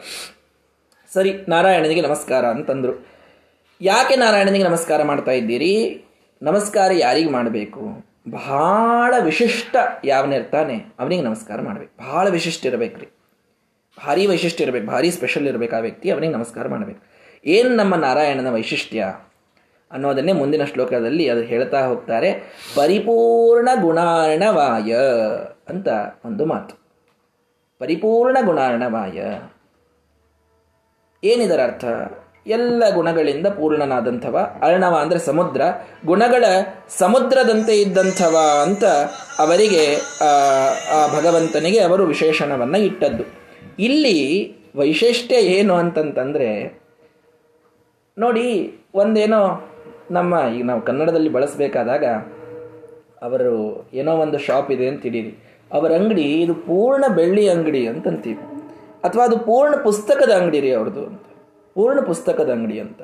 ಸರಿ, ನಾರಾಯಣನಿಗೆ ನಮಸ್ಕಾರ ಅಂತಂದರು. ಯಾಕೆ ನಾರಾಯಣನಿಗೆ ನಮಸ್ಕಾರ ಮಾಡ್ತಾ ಇದ್ದೀರಿ? ನಮಸ್ಕಾರ ಯಾರಿಗೆ ಮಾಡಬೇಕು? ಬಹಳ ವಿಶಿಷ್ಟ ಯಾವನಿರ್ತಾನೆ ಅವನಿಗೆ ನಮಸ್ಕಾರ ಮಾಡಬೇಕು. ಬಹಳ ವಿಶಿಷ್ಟ ಇರಬೇಕ್ರಿ ಭಾರಿ ವೈಶಿಷ್ಟ್ಯ ಇರಬೇಕು, ಭಾರಿ ಸ್ಪೆಷಲ್ ಇರಬೇಕು ಆ ವ್ಯಕ್ತಿ, ಅವನಿಗೆ ನಮಸ್ಕಾರ ಮಾಡಬೇಕು. ಏನು ನಮ್ಮ ನಾರಾಯಣನ ವೈಶಿಷ್ಟ್ಯ? ಅನ್ನೋದನ್ನೇ ಮುಂದಿನ ಶ್ಲೋಕದಲ್ಲಿ ಅದು ಹೇಳ್ತಾ ಹೋಗ್ತಾರೆ. ಪರಿಪೂರ್ಣ ಗುಣಾರ್ಣವಾಯ ಅಂತ ಒಂದು ಮಾತು. ಪರಿಪೂರ್ಣ ಗುಣಾರ್ಣವಾಯ. ಏನಿದರ ಅರ್ಥ? ಎಲ್ಲ ಗುಣಗಳಿಂದ ಪೂರ್ಣನಾದಂಥವ. ಅರ್ಣವ ಅಂದರೆ ಸಮುದ್ರ. ಗುಣಗಳ ಸಮುದ್ರದಂತೆ ಇದ್ದಂಥವ ಅಂತ ಅವರಿಗೆ, ಆ ಭಗವಂತನಿಗೆ ಅವರು ವಿಶೇಷಣವನ್ನು ಇಟ್ಟದ್ದು. ಇಲ್ಲಿ ವೈಶಿಷ್ಟ್ಯ ಏನು ಅಂತಂತಂದರೆ, ನೋಡಿ, ಒಂದೇನೋ ನಮ್ಮ ಈಗ ನಾವು ಕನ್ನಡದಲ್ಲಿ ಬಳಸಬೇಕಾದಾಗ ಅವರು ಏನೋ ಒಂದು ಶಾಪ್ ಇದೆ ಅಂತ ತಿಳಿಯಿರಿ. ಅವರ ಅಂಗಡಿ ಇದು ಪೂರ್ಣ ಬೆಳ್ಳಿ ಅಂಗಡಿ ಅಂತಂತೀವಿ. ಅಥವಾ ಅದು ಪೂರ್ಣ ಪುಸ್ತಕದ ಅಂಗಡಿ ರೀ ಅವ್ರದ್ದು ಅಂತ. ಪೂರ್ಣ ಪುಸ್ತಕದ ಅಂಗಡಿ ಅಂತ.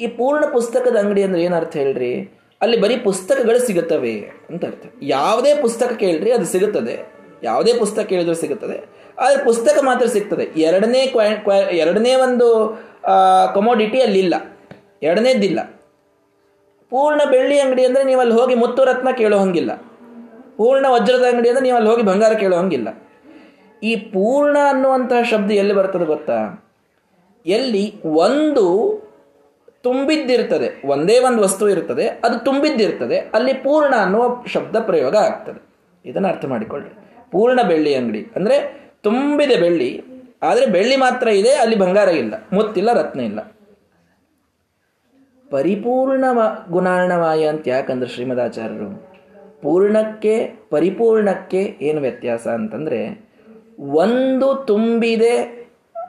ಈ ಪೂರ್ಣ ಪುಸ್ತಕದ ಅಂಗಡಿ ಅಂದ್ರೆ ಏನರ್ಥ ಹೇಳ್ರಿ? ಅಲ್ಲಿ ಬರೀ ಪುಸ್ತಕಗಳು ಸಿಗುತ್ತವೆ ಅಂತ ಅರ್ಥ. ಯಾವುದೇ ಪುಸ್ತಕ ಕೇಳ್ರಿ ಅದು ಸಿಗುತ್ತದೆ. ಯಾವುದೇ ಪುಸ್ತಕ ಕೇಳಿದ್ರು ಸಿಗುತ್ತದೆ. ಆದರೆ ಪುಸ್ತಕ ಮಾತ್ರ ಸಿಗ್ತದೆ. ಎರಡನೇ ಕ್ವಾ ಎರಡನೇ ಒಂದು ಕಮೋಡಿಟಿ ಅಲ್ಲಿಲ್ಲ. ಎರಡನೇದ್ದಿಲ್ಲ ಪೂರ್ಣ ಬೆಳ್ಳಿ ಅಂಗಡಿ ಅಂದರೆ ನೀವು ಅಲ್ಲಿ ಹೋಗಿ ಮುತ್ತು ರತ್ನ ಕೇಳೋ ಹಂಗಿಲ್ಲ. ಪೂರ್ಣ ವಜ್ರದ ಅಂಗಡಿ ಅಂದರೆ ನೀವು ಅಲ್ಲಿ ಹೋಗಿ ಬಂಗಾರ ಕೇಳೋ ಹಂಗಿಲ್ಲ. ಈ ಪೂರ್ಣ ಅನ್ನುವಂತಹ ಶಬ್ದ ಎಲ್ಲಿ ಬರ್ತದೆ ಗೊತ್ತಾ? ಎಲ್ಲಿ ಒಂದು ತುಂಬಿದ್ದಿರ್ತದೆ, ಒಂದೇ ಒಂದು ವಸ್ತು ಇರ್ತದೆ, ಅದು ತುಂಬಿದ್ದಿರ್ತದೆ, ಅಲ್ಲಿ ಪೂರ್ಣ ಅನ್ನುವ ಶಬ್ದ ಪ್ರಯೋಗ ಆಗ್ತದೆ. ಇದನ್ನು ಅರ್ಥ ಮಾಡಿಕೊಳ್ಳಿ. ಪೂರ್ಣ ಬೆಳ್ಳಿ ಅಂಗಡಿ ಅಂದರೆ ತುಂಬಿದೆ ಬೆಳ್ಳಿ, ಆದರೆ ಬೆಳ್ಳಿ ಮಾತ್ರ ಇದೆ, ಅಲ್ಲಿ ಬಂಗಾರ ಇಲ್ಲ, ಮುತ್ತಿಲ್ಲ, ರತ್ನ ಇಲ್ಲ. ಪರಿಪೂರ್ಣ ಗುಣಾರ್ಣವಾಯ ಅಂತ ಯಾಕಂದ್ರೆ ಶ್ರೀಮದಾಚಾರ್ಯರು? ಪೂರ್ಣಕ್ಕೆ, ಪರಿಪೂರ್ಣಕ್ಕೆ ಏನು ವ್ಯತ್ಯಾಸ ಅಂತಂದರೆ, ಒಂದು ತುಂಬಿದೆ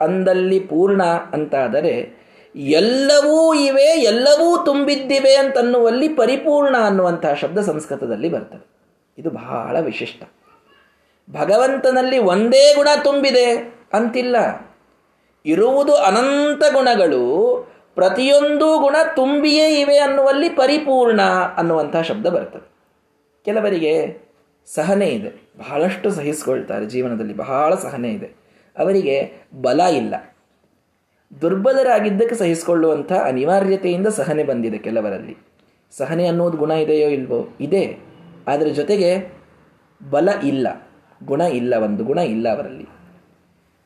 ಅಂದಲ್ಲಿ ಪೂರ್ಣ ಅಂತಾದರೆ, ಎಲ್ಲವೂ ಇವೆ, ಎಲ್ಲವೂ ತುಂಬಿದ್ದಿವೆ ಅಂತನ್ನುವಲ್ಲಿ ಪರಿಪೂರ್ಣ ಅನ್ನುವಂತಹ ಶಬ್ದ ಸಂಸ್ಕೃತದಲ್ಲಿ ಬರ್ತದೆ. ಇದು ಬಹಳ ವಿಶಿಷ್ಟ. ಭಗವಂತನಲ್ಲಿ ಒಂದೇ ಗುಣ ತುಂಬಿದೆ ಅಂತಿಲ್ಲ. ಇರುವುದು ಅನಂತ ಗುಣಗಳು ಪ್ರತಿಯೊಂದು ಗುಣ ತುಂಬಿಯೇ ಇವೆ ಅನ್ನುವಲ್ಲಿ ಪರಿಪೂರ್ಣ ಅನ್ನುವಂಥ ಶಬ್ದ ಬರ್ತದೆ. ಕೆಲವರಿಗೆ ಸಹನೆ ಇದೆ. ಬಹಳಷ್ಟು ಸಹಿಸಿಕೊಳ್ತಾರೆ. ಜೀವನದಲ್ಲಿ ಬಹಳ ಸಹನೆ ಇದೆ. ಅವರಿಗೆ ಬಲ ಇಲ್ಲ. ದುರ್ಬಲರಾಗಿದ್ದಕ್ಕೆ ಸಹಿಸಿಕೊಳ್ಳುವಂಥ ಅನಿವಾರ್ಯತೆಯಿಂದ ಸಹನೆ ಬಂದಿದೆ ಕೆಲವರಲ್ಲಿ. ಸಹನೆ ಅನ್ನೋದು ಗುಣ ಇದೆಯೋ ಇಲ್ವೋ? ಇದೆ. ಅದರ ಜೊತೆಗೆ ಬಲ ಇಲ್ಲ. ಗುಣ ಇಲ್ಲ. ಒಂದು ಗುಣ ಇಲ್ಲ ಅವರಲ್ಲಿ.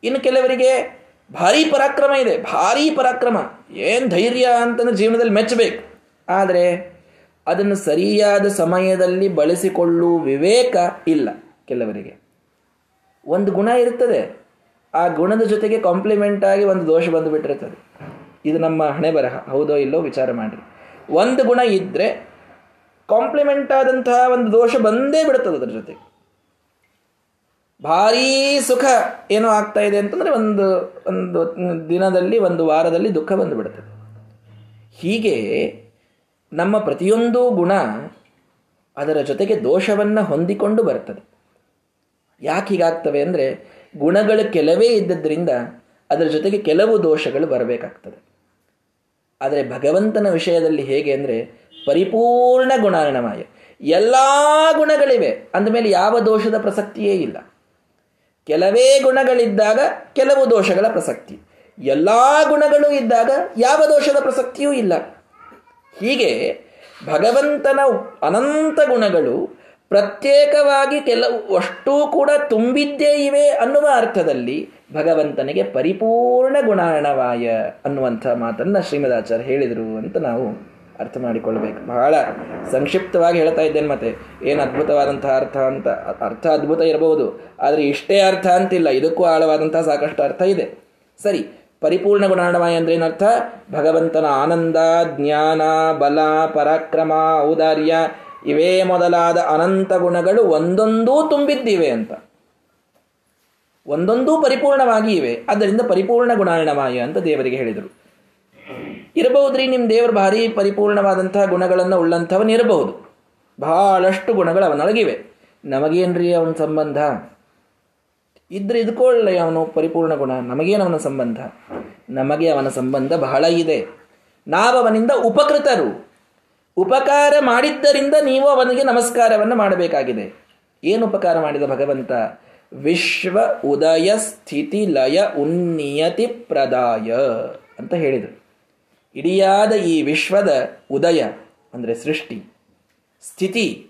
ಇನ್ನು ಕೆಲವರಿಗೆ ಭಾರಿ ಪರಾಕ್ರಮ ಇದೆ, ಭಾರಿ ಪರಾಕ್ರಮ. ಏನು ಧೈರ್ಯ ಅಂತಂದ್ರೆ ಜೀವನದಲ್ಲಿ ಮೆಚ್ಚಬೇಕು. ಆದರೆ ಅದನ್ನು ಸರಿಯಾದ ಸಮಯದಲ್ಲಿ ಬಳಸಿಕೊಳ್ಳುವ ವಿವೇಕ ಇಲ್ಲ ಕೆಲವರಿಗೆ. ಒಂದು ಗುಣ ಇರ್ತದೆ, ಆ ಗುಣದ ಜೊತೆಗೆ ಕಾಂಪ್ಲಿಮೆಂಟ್ ಆಗಿ ಒಂದು ದೋಷ ಬಂದುಬಿಟ್ಟಿರ್ತದೆ. ಇದು ನಮ್ಮ ಹಣೆ ಬರಹ, ಹೌದೋ ಇಲ್ಲೋ ವಿಚಾರ ಮಾಡಿರಿ. ಒಂದು ಗುಣ ಇದ್ದರೆ ಕಾಂಪ್ಲಿಮೆಂಟ್ ಆದಂತಹ ಒಂದು ದೋಷ ಬಂದೇ ಬಿಡುತ್ತದೆ ಅದರ ಜೊತೆ ಭಾರೀ ಸುಖ ಏನೋ ಆಗ್ತಾ ಇದೆ ಅಂತಂದರೆ ಒಂದು ಒಂದು ದಿನದಲ್ಲಿ, ಒಂದು ವಾರದಲ್ಲಿ ದುಃಖ ಬಂದುಬಿಡುತ್ತದೆ ಹೀಗೆ ನಮ್ಮ ಪ್ರತಿಯೊಂದು ಗುಣ ಅದರ ಜೊತೆಗೆ ದೋಷವನ್ನು ಹೊಂದಿಕೊಂಡು ಬರ್ತದೆ. ಯಾಕೆ ಹೀಗಾಗ್ತವೆ ಅಂದರೆ ಗುಣಗಳು ಕೆಲವೇ ಇದ್ದದ್ರಿಂದ ಅದರ ಜೊತೆಗೆ ಕೆಲವು ದೋಷಗಳು ಬರಬೇಕಾಗ್ತದೆ. ಆದರೆ ಭಗವಂತನ ವಿಷಯದಲ್ಲಿ ಹೇಗೆ ಅಂದರೆ ಪರಿಪೂರ್ಣ ಗುಣಾರ್ಣಮಾಯ. ಎಲ್ಲ ಗುಣಗಳಿವೆ. ಅಂದಮೇಲೆ ಯಾವ ದೋಷದ ಪ್ರಸಕ್ತಿಯೇ ಇಲ್ಲ. ಕೆಲವೇ ಗುಣಗಳಿದ್ದಾಗ ಕೆಲವು ದೋಷಗಳ ಪ್ರಸಕ್ತಿ. ಎಲ್ಲ ಗುಣಗಳು ಇದ್ದಾಗ ಯಾವ ದೋಷದ ಪ್ರಸಕ್ತಿಯೂ ಇಲ್ಲ. ಹೀಗೆ ಭಗವಂತನ ಅನಂತ ಗುಣಗಳು ಪ್ರತ್ಯೇಕವಾಗಿ ಕೆಲವು ಅಷ್ಟೂ ಕೂಡ ತುಂಬಿದ್ದೇ ಇವೆ ಅನ್ನುವ ಅರ್ಥದಲ್ಲಿ ಭಗವಂತನಿಗೆ ಪರಿಪೂರ್ಣ ಗುಣಾಣವಾಯ ಅನ್ನುವಂಥ ಮಾತನ್ನು ಶ್ರೀಮದಾಚಾರ್ಯ ಹೇಳಿದರು ಅಂತ ನಾವು ಅರ್ಥ ಮಾಡಿಕೊಳ್ಬೇಕು ಬಹಳ ಸಂಕ್ಷಿಪ್ತವಾಗಿ ಹೇಳ್ತಾ ಇದ್ದೇನೆ ಮತ್ತೆ. ಏನು ಅದ್ಭುತವಾದಂತಹ ಅರ್ಥ ಅಂತ, ಅರ್ಥ ಅದ್ಭುತ ಇರಬಹುದು, ಆದರೆ ಇಷ್ಟೇ ಅರ್ಥ ಅಂತಿಲ್ಲ. ಇದಕ್ಕೂ ಆಳವಾದಂತಹ ಸಾಕಷ್ಟು ಅರ್ಥ ಇದೆ. ಸರಿ, ಪರಿಪೂರ್ಣ ಗುಣಾಣಮಯ ಅಂದ್ರೆ ಏನರ್ಥ ಭಗವಂತನ ಆನಂದ, ಜ್ಞಾನ, ಬಲ, ಪರಾಕ್ರಮ, ಔದಾರ್ಯ, ಇವೇ ಮೊದಲಾದ ಅನಂತ ಗುಣಗಳು ಒಂದೊಂದೂ ತುಂಬಿದ್ದಿವೆ ಅಂತ. ಒಂದೊಂದೂ ಪರಿಪೂರ್ಣವಾಗಿ ಇವೆ. ಆದ್ದರಿಂದ ಪರಿಪೂರ್ಣ ಗುಣಾಣವಾಯ ಅಂತ ದೇವರಿಗೆ ಹೇಳಿದರು. ಇರಬಹುದ್ರಿ? ನಿಮ್ಮ ದೇವರು ಭಾರಿ ಪರಿಪೂರ್ಣವಾದಂತಹ ಗುಣಗಳನ್ನು ಉಳ್ಳಂಥವನ್ ಇರಬಹುದು. ಬಹಳಷ್ಟು ಗುಣಗಳು ಅವನೊಳಗಿವೆ. ನಮಗೇನ್ರಿ ಅವನ ಸಂಬಂಧ? ಇದ್ರೆ ಇದ್ಕೊಳ್ಳಿ ಅವನು ಪರಿಪೂರ್ಣ ಗುಣ. ನಮಗೇನು ಅವನ ಸಂಬಂಧ? ನಮಗೆ ಅವನ ಸಂಬಂಧ ಬಹಳ ಇದೆ. ನಾವವನಿಂದ ಉಪಕೃತರು. ಉಪಕಾರ ಮಾಡಿದ್ದರಿಂದ ನೀವು ಅವನಿಗೆ ನಮಸ್ಕಾರವನ್ನು ಮಾಡಬೇಕಾಗಿದೆ. ಏನು ಉಪಕಾರ ಮಾಡಿದ ಭಗವಂತ? ವಿಶ್ವ ಉದಯ ಸ್ಥಿತಿ ಲಯ ಉನ್ನಿಯತಿ ಪ್ರದಾಯ ಅಂತ ಹೇಳಿದರು. ಇಡಿಯಾದ ಈ ವಿಶ್ವದ ಉದಯ ಅಂದರೆ ಸೃಷ್ಟಿ, ಸ್ಥಿತಿ